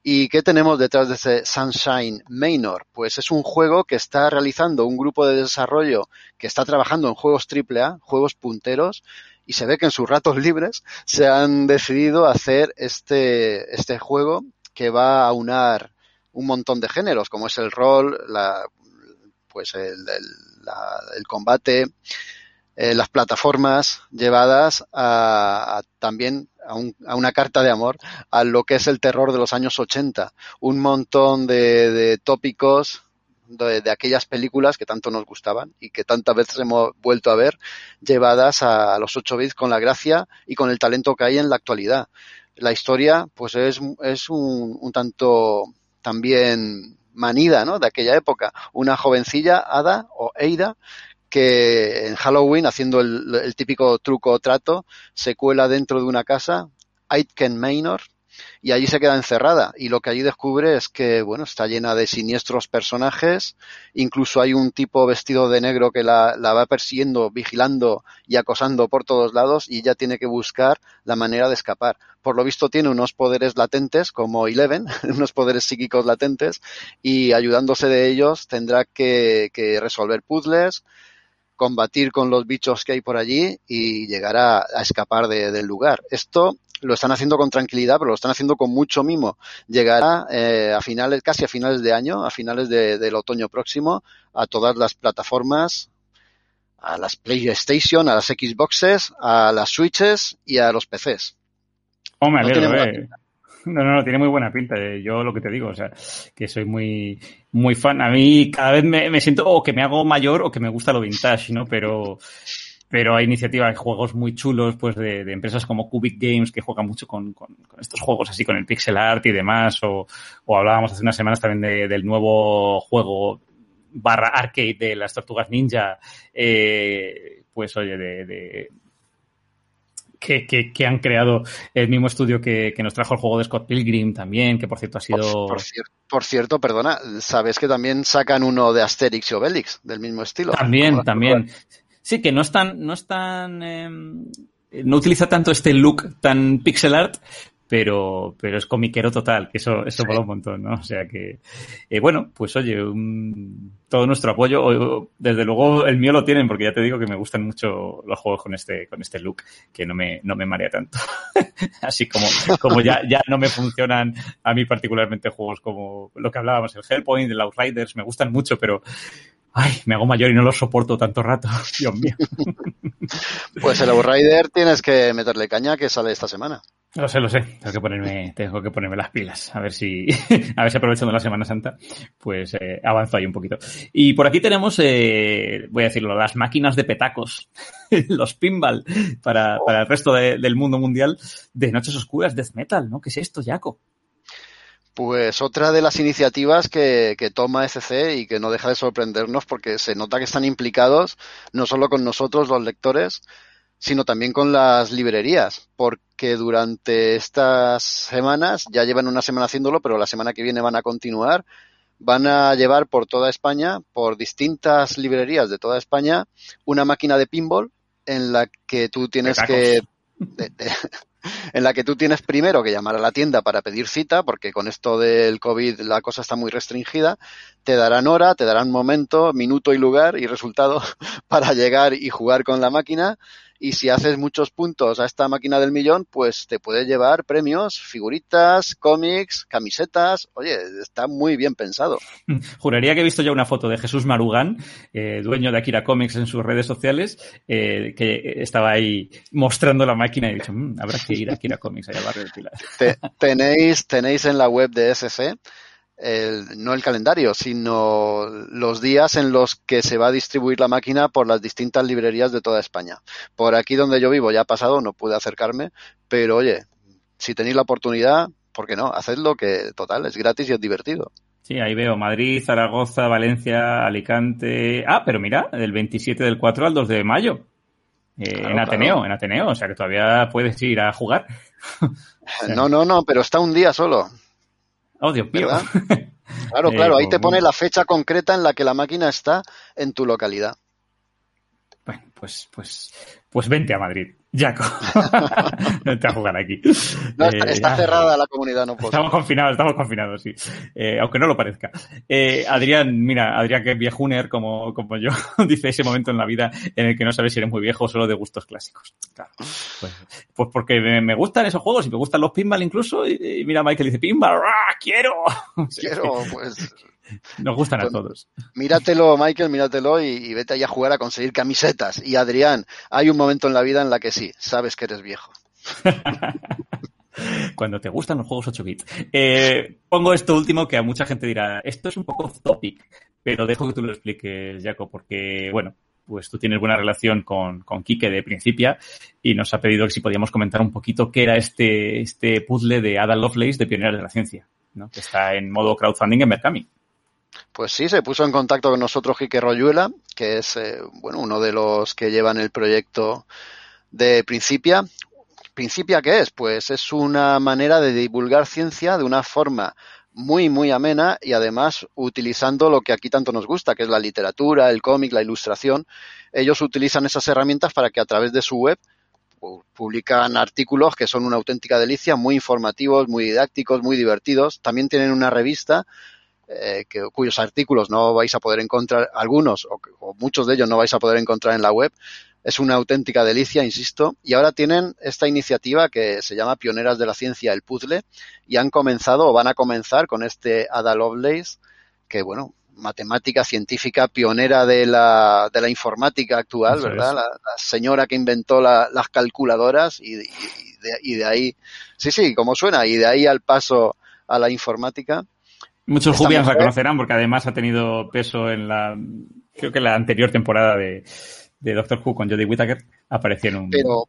¿Y qué tenemos detrás de ese Sunshine Manor? Pues es un juego que está realizando un grupo de desarrollo que está trabajando en juegos AAA, juegos punteros, y se ve que en sus ratos libres se han decidido hacer este, este juego que va a unar un montón de géneros, como es el rol, la, pues el, la, el combate, eh, las plataformas llevadas a, también a, un, a, una carta de amor a lo que es el terror de los años 80. Un montón de, de tópicos de, de, aquellas películas que tanto nos gustaban y que tantas veces hemos vuelto a ver llevadas a, los 8 bits con la gracia y con el talento que hay en la actualidad. La historia, pues es, es un, un tanto también manida, ¿no? De aquella época. Una jovencilla, Ada o Eida, que en Halloween, haciendo el, típico truco o trato, se cuela dentro de una casa, Aitken Manor, y allí se queda encerrada. Y lo que allí descubre es que bueno está llena de siniestros personajes. Incluso hay un tipo vestido de negro que la, la, va persiguiendo vigilando y acosando por todos lados y ella tiene que buscar la manera de escapar. Por lo visto tiene unos poderes latentes como Eleven unos poderes psíquicos latentes y ayudándose de ellos tendrá que, que resolver puzzles combatir con los bichos que hay por allí y llegar a, a escapar de, del lugar. Esto lo están haciendo con tranquilidad, pero lo están haciendo con mucho mimo. Llegará eh, a finales, casi a finales de año, a finales de, del otoño próximo, a todas las plataformas, a las PlayStation, a las Xboxes, a las Switches y a los PCs. Oh, me alegro, no, eh. No, no, no, tiene muy buena pinta. Eh. Yo lo que te digo, o sea, que soy muy, muy fan. A mí cada vez me, me siento o que me hago mayor o que me gusta lo vintage, ¿no? Pero, pero hay iniciativas de juegos muy chulos, pues de, empresas como Cubic Games que juegan mucho con, estos juegos así, con el pixel art y demás, o, o hablábamos hace unas semanas también de, del nuevo juego barra arcade de las tortugas ninja, eh, pues oye, de, de que, que, que, han creado el mismo estudio que, que, nos trajo el juego de Scott Pilgrim también, que por cierto ha sido... Por, por, cierto, por cierto, perdona, sabes que también sacan uno de Asterix y Obelix, del mismo estilo. También, también. Sí, que no es tan, no es tan, eh, no utiliza tanto este look tan pixel art, pero, pero es comiquero total, que eso, eso mola un montón, ¿no? O sea que, eh, bueno, pues oye, un, todo nuestro apoyo, o, desde luego el mío lo tienen, porque ya te digo que me gustan mucho los juegos con este, con este look, que no me, no me marea tanto. Así como, como ya, ya no me funcionan a mí particularmente juegos como lo que hablábamos, el Hellpoint, el Outriders, me gustan mucho, pero, Ay, me hago mayor y no lo soporto tanto rato. Dios mío. Pues el Outrider tienes que meterle caña que sale esta semana. Lo sé, lo sé. Tengo que ponerme, tengo que ponerme las pilas. A ver si, a ver si aprovechando la Semana Santa, pues eh, avanzo ahí un poquito. Y por aquí tenemos, eh, voy a decirlo, las máquinas de petacos, los pinball para, para el resto de, del mundo mundial de Noches Oscuras, Death Metal, ¿no? ¿Qué es esto, Jaco? Pues otra de las iniciativas que, que, toma SC y que no deja de sorprendernos porque se nota que están implicados no solo con nosotros los lectores, sino también con las librerías, porque durante estas semanas, ya llevan una semana haciéndolo, pero la semana que viene van a continuar, van a llevar por toda España, por distintas librerías de toda España, una máquina de pinball en la que tú tienes que... De, de, en la que tú tienes primero que llamar a la tienda para pedir cita, porque con esto del COVID la cosa está muy restringida, te darán hora, te darán momento, minuto y lugar y resultado para llegar y jugar con la máquina. Y si haces muchos puntos a esta máquina del millón, pues te puede llevar premios, figuritas, cómics, camisetas. Oye, está muy bien pensado. Juraría que he visto ya una foto de Jesús Marugán, eh, dueño de Akira Comics en sus redes sociales, eh, que estaba ahí mostrando la máquina y he dicho, mmm, habrá que ir a Akira Comics allá al barrio Pilar. Te, tenéis, tenéis en la web de SC el, no el calendario, sino los días en los que se va a distribuir la máquina por las distintas librerías de toda España. Por aquí donde yo vivo ya ha pasado, no pude acercarme, pero oye, si tenéis la oportunidad, ¿por qué no? Hacedlo que total, es gratis y es divertido. Sí, ahí veo Madrid, Zaragoza, Valencia, Alicante. Ah, pero mira, del 27 del 4 al 2 de mayo. Eh, claro, en Ateneo, claro. en Ateneo, o sea que todavía puedes ir a jugar. no, no, no, pero está un día solo. Oh, Dios mío. Claro, claro, ahí te pone la fecha concreta en la que la máquina está en tu localidad. Bueno, pues, pues, pues vente a Madrid. Jaco. Vente a jugar aquí. No, está, eh, está cerrada la comunidad, no puedo. Estamos confinados, estamos confinados, sí. Eh, aunque no lo parezca. Eh, Adrián, mira, Adrián que es viejuner como, como yo, dice ese momento en la vida en el que no sabes si eres muy viejo o solo de gustos clásicos. Claro. Pues, pues porque me, me, gustan esos juegos y me gustan los pinball incluso. Y, y mira, Michael dice, pinball, ¡ah, quiero! Quiero, pues nos gustan pues, a todos. Míratelo, Michael, míratelo y, y, vete ahí a jugar a conseguir camisetas. Y Adrián, hay un momento en la vida en la que sí, sabes que eres viejo. Cuando te gustan los juegos 8 bits. Eh, pongo esto último que a mucha gente dirá, esto es un poco topic, pero dejo que tú lo expliques, Jaco, porque, bueno, pues tú tienes buena relación con, con Quique de Principia y nos ha pedido que si podíamos comentar un poquito qué era este, este puzzle de Ada Lovelace de Pioneras de la Ciencia, ¿no? que está en modo crowdfunding en Mercami. Pues sí, se puso en contacto con nosotros Quique Royuela, que es eh, bueno uno de los que llevan el proyecto de Principia. ¿Principia qué es? Pues es una manera de divulgar ciencia de una forma muy, muy amena y además utilizando lo que aquí tanto nos gusta, que es la literatura, el cómic, la ilustración. Ellos utilizan esas herramientas para que a través de su web publican artículos que son una auténtica delicia, muy informativos, muy didácticos, muy divertidos. También tienen una revista eh, que, cuyos artículos no vais a poder encontrar, algunos o, o, muchos de ellos no vais a poder encontrar en la web, es una auténtica delicia, insisto. Y ahora tienen esta iniciativa que se llama Pioneras de la Ciencia, el puzzle, y han comenzado o van a comenzar con este Ada Lovelace, que bueno, matemática científica pionera de la, de la informática actual, Eso ¿verdad? La, la, señora que inventó la, las calculadoras y, y, de, y, de, ahí, sí, sí, como suena, y de ahí al paso a la informática. Muchos jubians la conocerán porque además ha tenido peso en la, creo que la anterior temporada de, de Doctor Who con Jodie Whittaker un... Pero,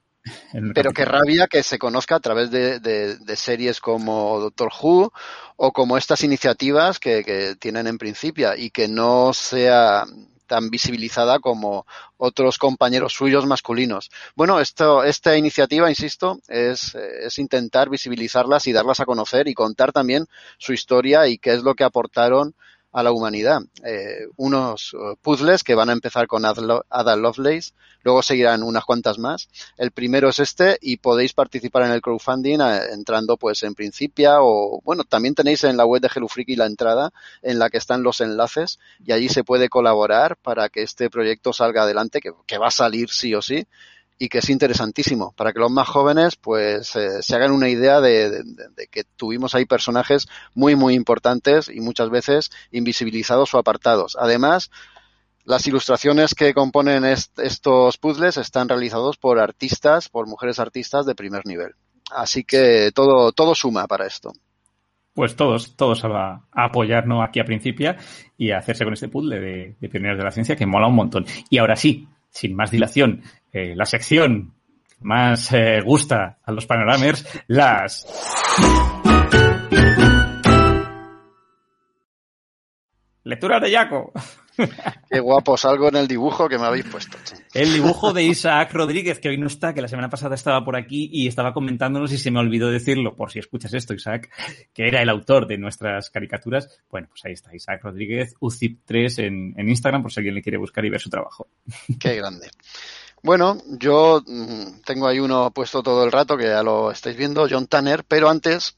pero qué rabia que se conozca a través de, de, de, series como Doctor Who o como estas iniciativas que, que tienen en principio y que no sea tan visibilizada como otros compañeros suyos masculinos. Bueno, esto, esta iniciativa, insisto, es, es, intentar visibilizarlas y darlas a conocer y contar también su historia y qué es lo que aportaron a la humanidad. Eh, unos uh, puzzles que van a empezar con Ada Lovelace, luego seguirán unas cuantas más. El primero es este y podéis participar en el crowdfunding eh, entrando pues en Principia o bueno, también tenéis en la web de Hello Freaky la entrada en la que están los enlaces y allí se puede colaborar para que este proyecto salga adelante, que va a salir sí o sí y que es interesantísimo para que los más jóvenes pues eh, se hagan una idea de, que tuvimos ahí personajes muy muy importantes y muchas veces invisibilizados o apartados. Además, las ilustraciones que componen est estos puzzles están realizados por artistas, por mujeres artistas de primer nivel. Así que todo, todo suma para esto. Pues todos, todos a, a apoyarnos aquí a Principia y a hacerse con este puzzle de, de Pioneros de la Ciencia que mola un montón. Y ahora sí, sin más dilación, eh, la sección más eh, gusta a los panoramers, las... Lectura de Yaco. Qué guapo salgo en el dibujo que me habéis puesto. El dibujo de Isaac Rodríguez, que hoy no está, que la semana pasada estaba por aquí y estaba comentándonos y se me olvidó decirlo, por si escuchas esto, Isaac, que era el autor de nuestras caricaturas. Bueno, pues ahí está, Isaac Rodríguez, UCIP3 en, en Instagram, por si alguien le quiere buscar y ver su trabajo. Qué grande. Bueno, yo mm, tengo ahí uno puesto todo el rato, que ya lo estáis viendo, John Tanner, pero antes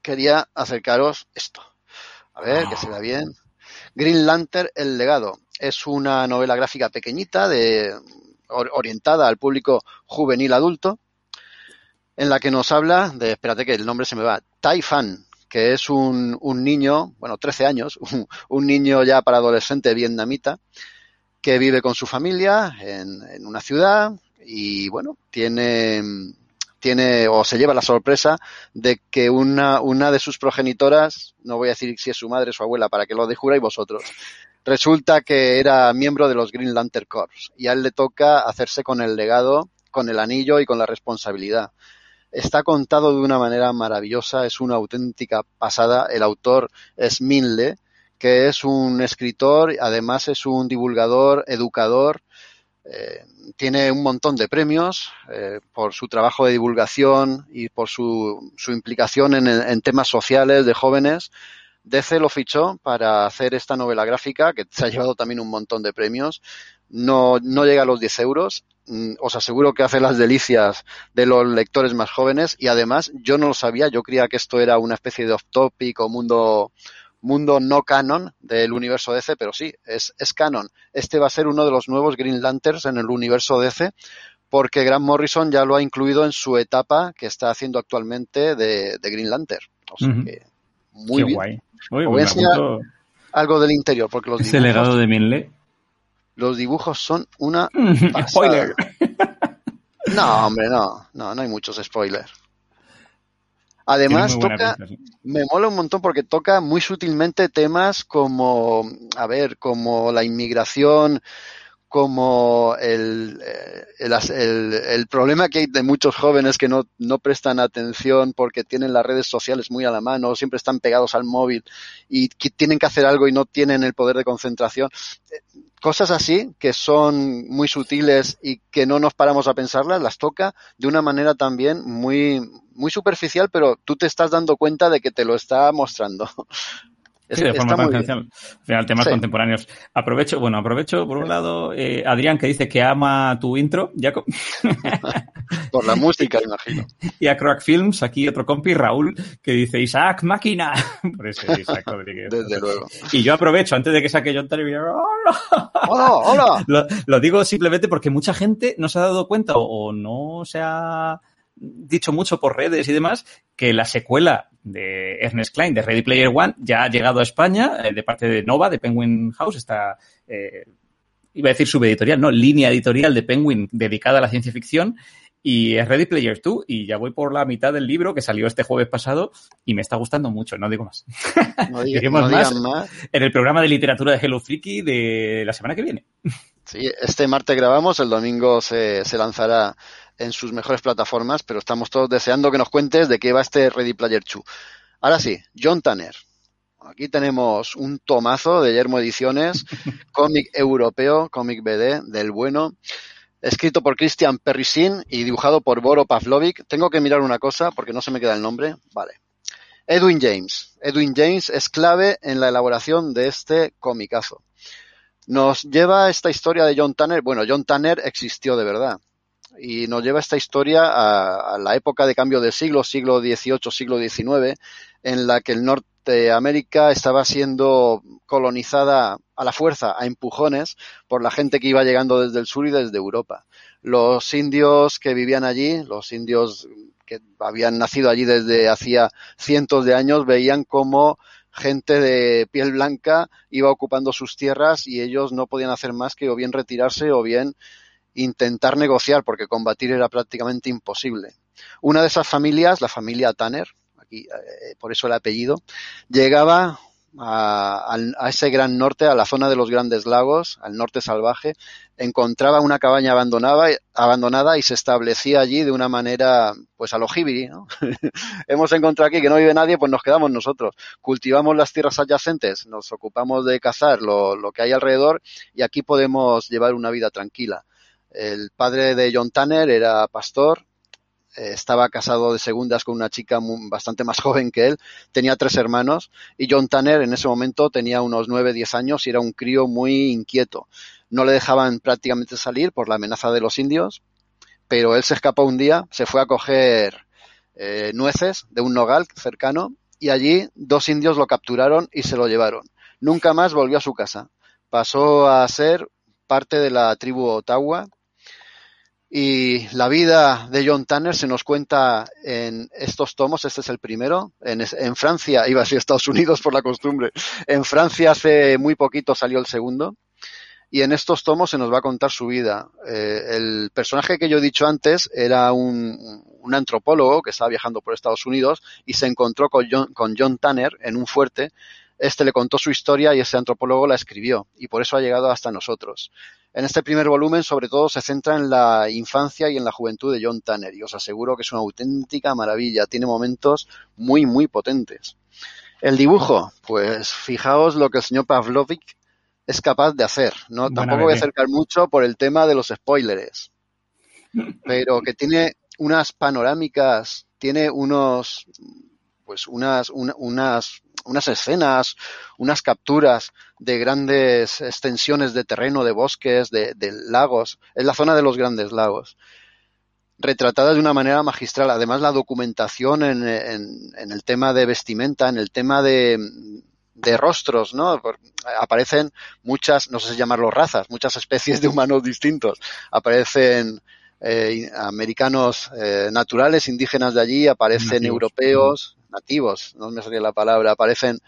quería acercaros esto. A ver, que se vea bien. Green Lantern, El legado. Es una novela gráfica pequeñita, de, orientada al público juvenil adulto, en la que nos habla de, espérate que el nombre se me va, Tai Fan, que es un, un niño, bueno, 13 años, un, un niño ya para adolescente vietnamita, que vive con su familia en, en una ciudad y bueno, tiene, tiene o se lleva la sorpresa de que una, una de sus progenitoras, no voy a decir si es su madre o su abuela para que lo descubráis vosotros, resulta que era miembro de los Green Lantern Corps y a él le toca hacerse con el legado, con el anillo y con la responsabilidad. Está contado de una manera maravillosa, es una auténtica pasada. El autor es Minle, que es un escritor, además es un divulgador, educador, eh, tiene un montón de premios eh, por su trabajo de divulgación y por su, su implicación en, en, temas sociales de jóvenes. DC lo fichó para hacer esta novela gráfica, que se ha llevado también un montón de premios. No, no llega a los 10 euros. Mm, os aseguro que hace las delicias de los lectores más jóvenes y además yo no lo sabía, yo creía que esto era una especie de off-topic o mundo mundo no canon del universo DC, pero sí, es, es canon. Este va a ser uno de los nuevos Green Lanterns en el universo DC, porque Grant Morrison ya lo ha incluido en su etapa que está haciendo actualmente de, de Green Lantern. O sea uh -huh. que muy Qué bien. guay. Uy, voy a enseñar algo del interior, porque los Ese dibujos, legado de. Los dibujos son una Spoiler. No, hombre, no, no, no hay muchos spoilers. Además, toca, me mola un montón porque toca muy sutilmente temas como, a ver, como la inmigración, como el, eh, el, el, problema que hay de muchos jóvenes que no, no, prestan atención porque tienen las redes sociales muy a la mano, siempre están pegados al móvil y que tienen que hacer algo y no tienen el poder de concentración. Cosas así que son muy sutiles y que no nos paramos a pensarlas, las toca de una manera también muy, muy superficial, pero tú te estás dando cuenta de que te lo está mostrando. Sí, de forma tangencial. Al temas contemporáneos. Aprovecho, bueno, aprovecho por un lado, eh, Adrián, que dice que ama tu intro, Jacob. por la música, imagino. Y a Crack Films, aquí otro compi, Raúl, que dice Isaac, máquina. por eso, Isaac Rodríguez. Desde luego. Y yo aprovecho, antes de que saque John Television, ¡Hola! ¡Hola! hola. Lo, lo, digo simplemente porque mucha gente no se ha dado cuenta o, o no se ha dicho mucho por redes y demás que la secuela de Ernest Klein de Ready Player One ya ha llegado a España eh, de parte de Nova, de Penguin House, esta, eh, iba a decir subeditorial, no, línea editorial de Penguin dedicada a la ciencia ficción y es Ready Player 2 y ya voy por la mitad del libro que salió este jueves pasado y me está gustando mucho, no digo más. No, diga, no más, más, en el programa de literatura de Hello Freaky de la semana que viene. Sí, este martes grabamos, el domingo se, se lanzará en sus mejores plataformas, pero estamos todos deseando que nos cuentes de qué va este Ready Player 2. Ahora sí, John Tanner. Aquí tenemos un tomazo de Yermo Ediciones, cómic europeo, cómic BD, del bueno, escrito por Christian Perrisin y dibujado por Boro Pavlovic. Tengo que mirar una cosa porque no se me queda el nombre. Vale. Edwin James. Edwin James es clave en la elaboración de este comicazo. Nos lleva esta historia de John Tanner. Bueno, John Tanner existió de verdad y nos lleva esta historia a, la época de cambio de siglo, siglo XVIII, siglo XIX, en la que el Norteamérica estaba siendo colonizada a la fuerza, a empujones, por la gente que iba llegando desde el sur y desde Europa. Los indios que vivían allí, los indios que habían nacido allí desde hacía cientos de años, veían como gente de piel blanca iba ocupando sus tierras y ellos no podían hacer más que o bien retirarse o bien intentar negociar, porque combatir era prácticamente imposible. Una de esas familias, la familia Tanner, aquí eh, por eso el apellido, llegaba a, a, ese gran norte, a la zona de los grandes lagos, al norte salvaje, encontraba una cabaña abandonada, abandonada y se establecía allí de una manera, pues a lo jibiri, ¿no? Hemos encontrado aquí que no vive nadie, pues nos quedamos nosotros. Cultivamos las tierras adyacentes, nos ocupamos de cazar lo, lo que hay alrededor y aquí podemos llevar una vida tranquila. El padre de John Tanner era pastor, eh, estaba casado de segundas con una chica bastante más joven que él, tenía tres hermanos y John Tanner en ese momento tenía unos nueve, diez años y era un crío muy inquieto. No le dejaban prácticamente salir por la amenaza de los indios, pero él se escapó un día, se fue a coger eh, nueces de un nogal cercano y allí dos indios lo capturaron y se lo llevaron. Nunca más volvió a su casa. Pasó a ser parte de la tribu Ottawa, y la vida de John Tanner se nos cuenta en estos tomos, este es el primero, en, Francia, iba a ser Estados Unidos por la costumbre, en Francia hace muy poquito salió el segundo, y en estos tomos se nos va a contar su vida. Eh, el personaje que yo he dicho antes era un, un, antropólogo que estaba viajando por Estados Unidos y se encontró con John, con John Tanner en un fuerte, este le contó su historia y ese antropólogo la escribió, y por eso ha llegado hasta nosotros. En este primer volumen, sobre todo, se centra en la infancia y en la juventud de John Tanner, y os aseguro que es una auténtica maravilla. Tiene momentos muy, muy potentes. El dibujo, pues fijaos lo que el señor Pavlovic es capaz de hacer. No, Buena tampoco voy a acercar mucho por el tema de los spoilers, pero que tiene unas panorámicas, tiene unos, pues unas, una, unas unas escenas, unas capturas de grandes extensiones de terreno, de bosques, de, de lagos. Es la zona de los grandes lagos retratada de una manera magistral. Además, la documentación en, en, en, el tema de vestimenta, en el tema de, de rostros, ¿no? Aparecen muchas, no sé si llamarlo razas, muchas especies de humanos distintos. Aparecen eh, americanos eh, naturales, indígenas de allí, aparecen nativos, europeos, nativos, no me salía la palabra, aparecen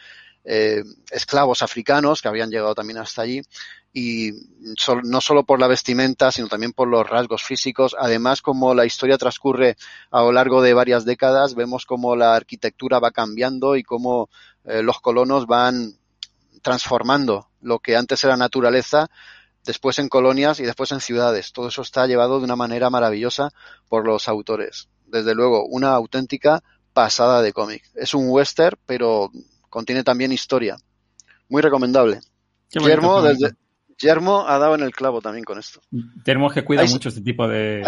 eh, esclavos africanos que habían llegado también hasta allí y no solo por la vestimenta, sino también por los rasgos físicos. Además, como la historia transcurre a lo largo de varias décadas, vemos cómo la arquitectura va cambiando y cómo eh, los colonos van transformando lo que antes era naturaleza, después en colonias y después en ciudades. Todo eso está llevado de una manera maravillosa por los autores. Desde luego, una auténtica pasada de cómic. Es un western, pero contiene también historia. Muy recomendable. Guillermo, desde, Yermo ha dado en el clavo también con esto. Yermo es que cuida mucho este tipo de,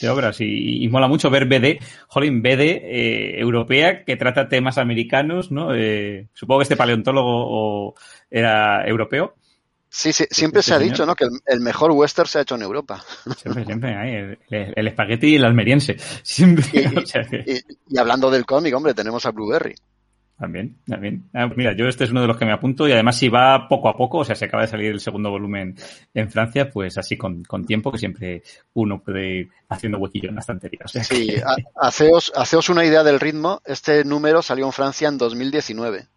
de, obras y, mola mucho ver BD, Jolín, BD eh, europea que trata temas americanos, ¿no? Eh, supongo que este paleontólogo era europeo. Sí, sí siempre se ha dicho, ¿no? Que el, mejor western se ha hecho en Europa. Siempre, siempre, hay el, espagueti y el almeriense. Siempre. y, hablando del cómic, hombre, tenemos a Blueberry. También, también. Ah, mira, yo este es uno de los que me apunto y además si va poco a poco, o sea, se acaba de salir el segundo volumen en Francia, pues así con, con tiempo que siempre uno puede ir haciendo huequillo en la estantería. sí, haceos, haceos una idea del ritmo. Este número salió en Francia en 2019.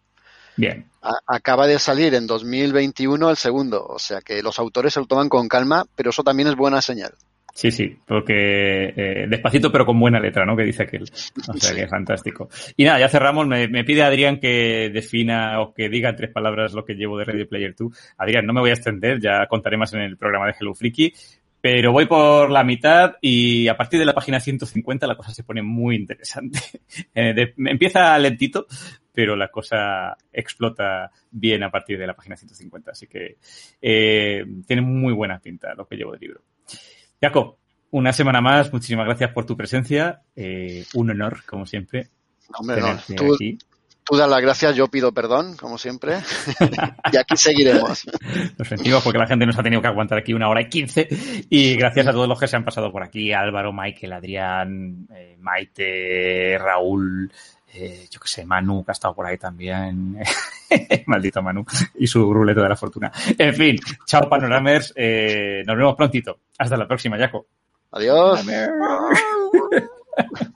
Bien. acaba de salir en 2021 el segundo, o sea que los autores se lo toman con calma, pero eso también es buena señal. Sí, sí, porque eh, despacito pero con buena letra, ¿no? Que dice aquel. O sea, que es fantástico. Y nada, ya cerramos. Me, pide Adrián que defina o que diga en tres palabras lo que llevo de Ready Player 2. Adrián, no me voy a extender, ya contaré más en el programa de Hello Freaky, pero voy por la mitad y a partir de la página 150 la cosa se pone muy interesante. Eh, empieza lentito, pero la cosa explota bien a partir de la página 150. Así que eh, tiene muy buena pinta lo que llevo del libro. Jaco, una semana más, muchísimas gracias por tu presencia. Eh, un honor, como siempre. Hombre, no. Tú, das las gracias, yo pido perdón, como siempre. y aquí seguiremos. Lo sentimos porque la gente nos ha tenido que aguantar aquí una hora y quince. Y gracias a todos los que se han pasado por aquí: Álvaro, Michael, Adrián, eh, Maite, Raúl, eh, yo qué sé, Manu, que ha estado por ahí también. Maldito Manu. Y su ruleta de la fortuna. En fin, chao panoramers. Eh, nos vemos prontito. Hasta la próxima, Jaco. Adiós.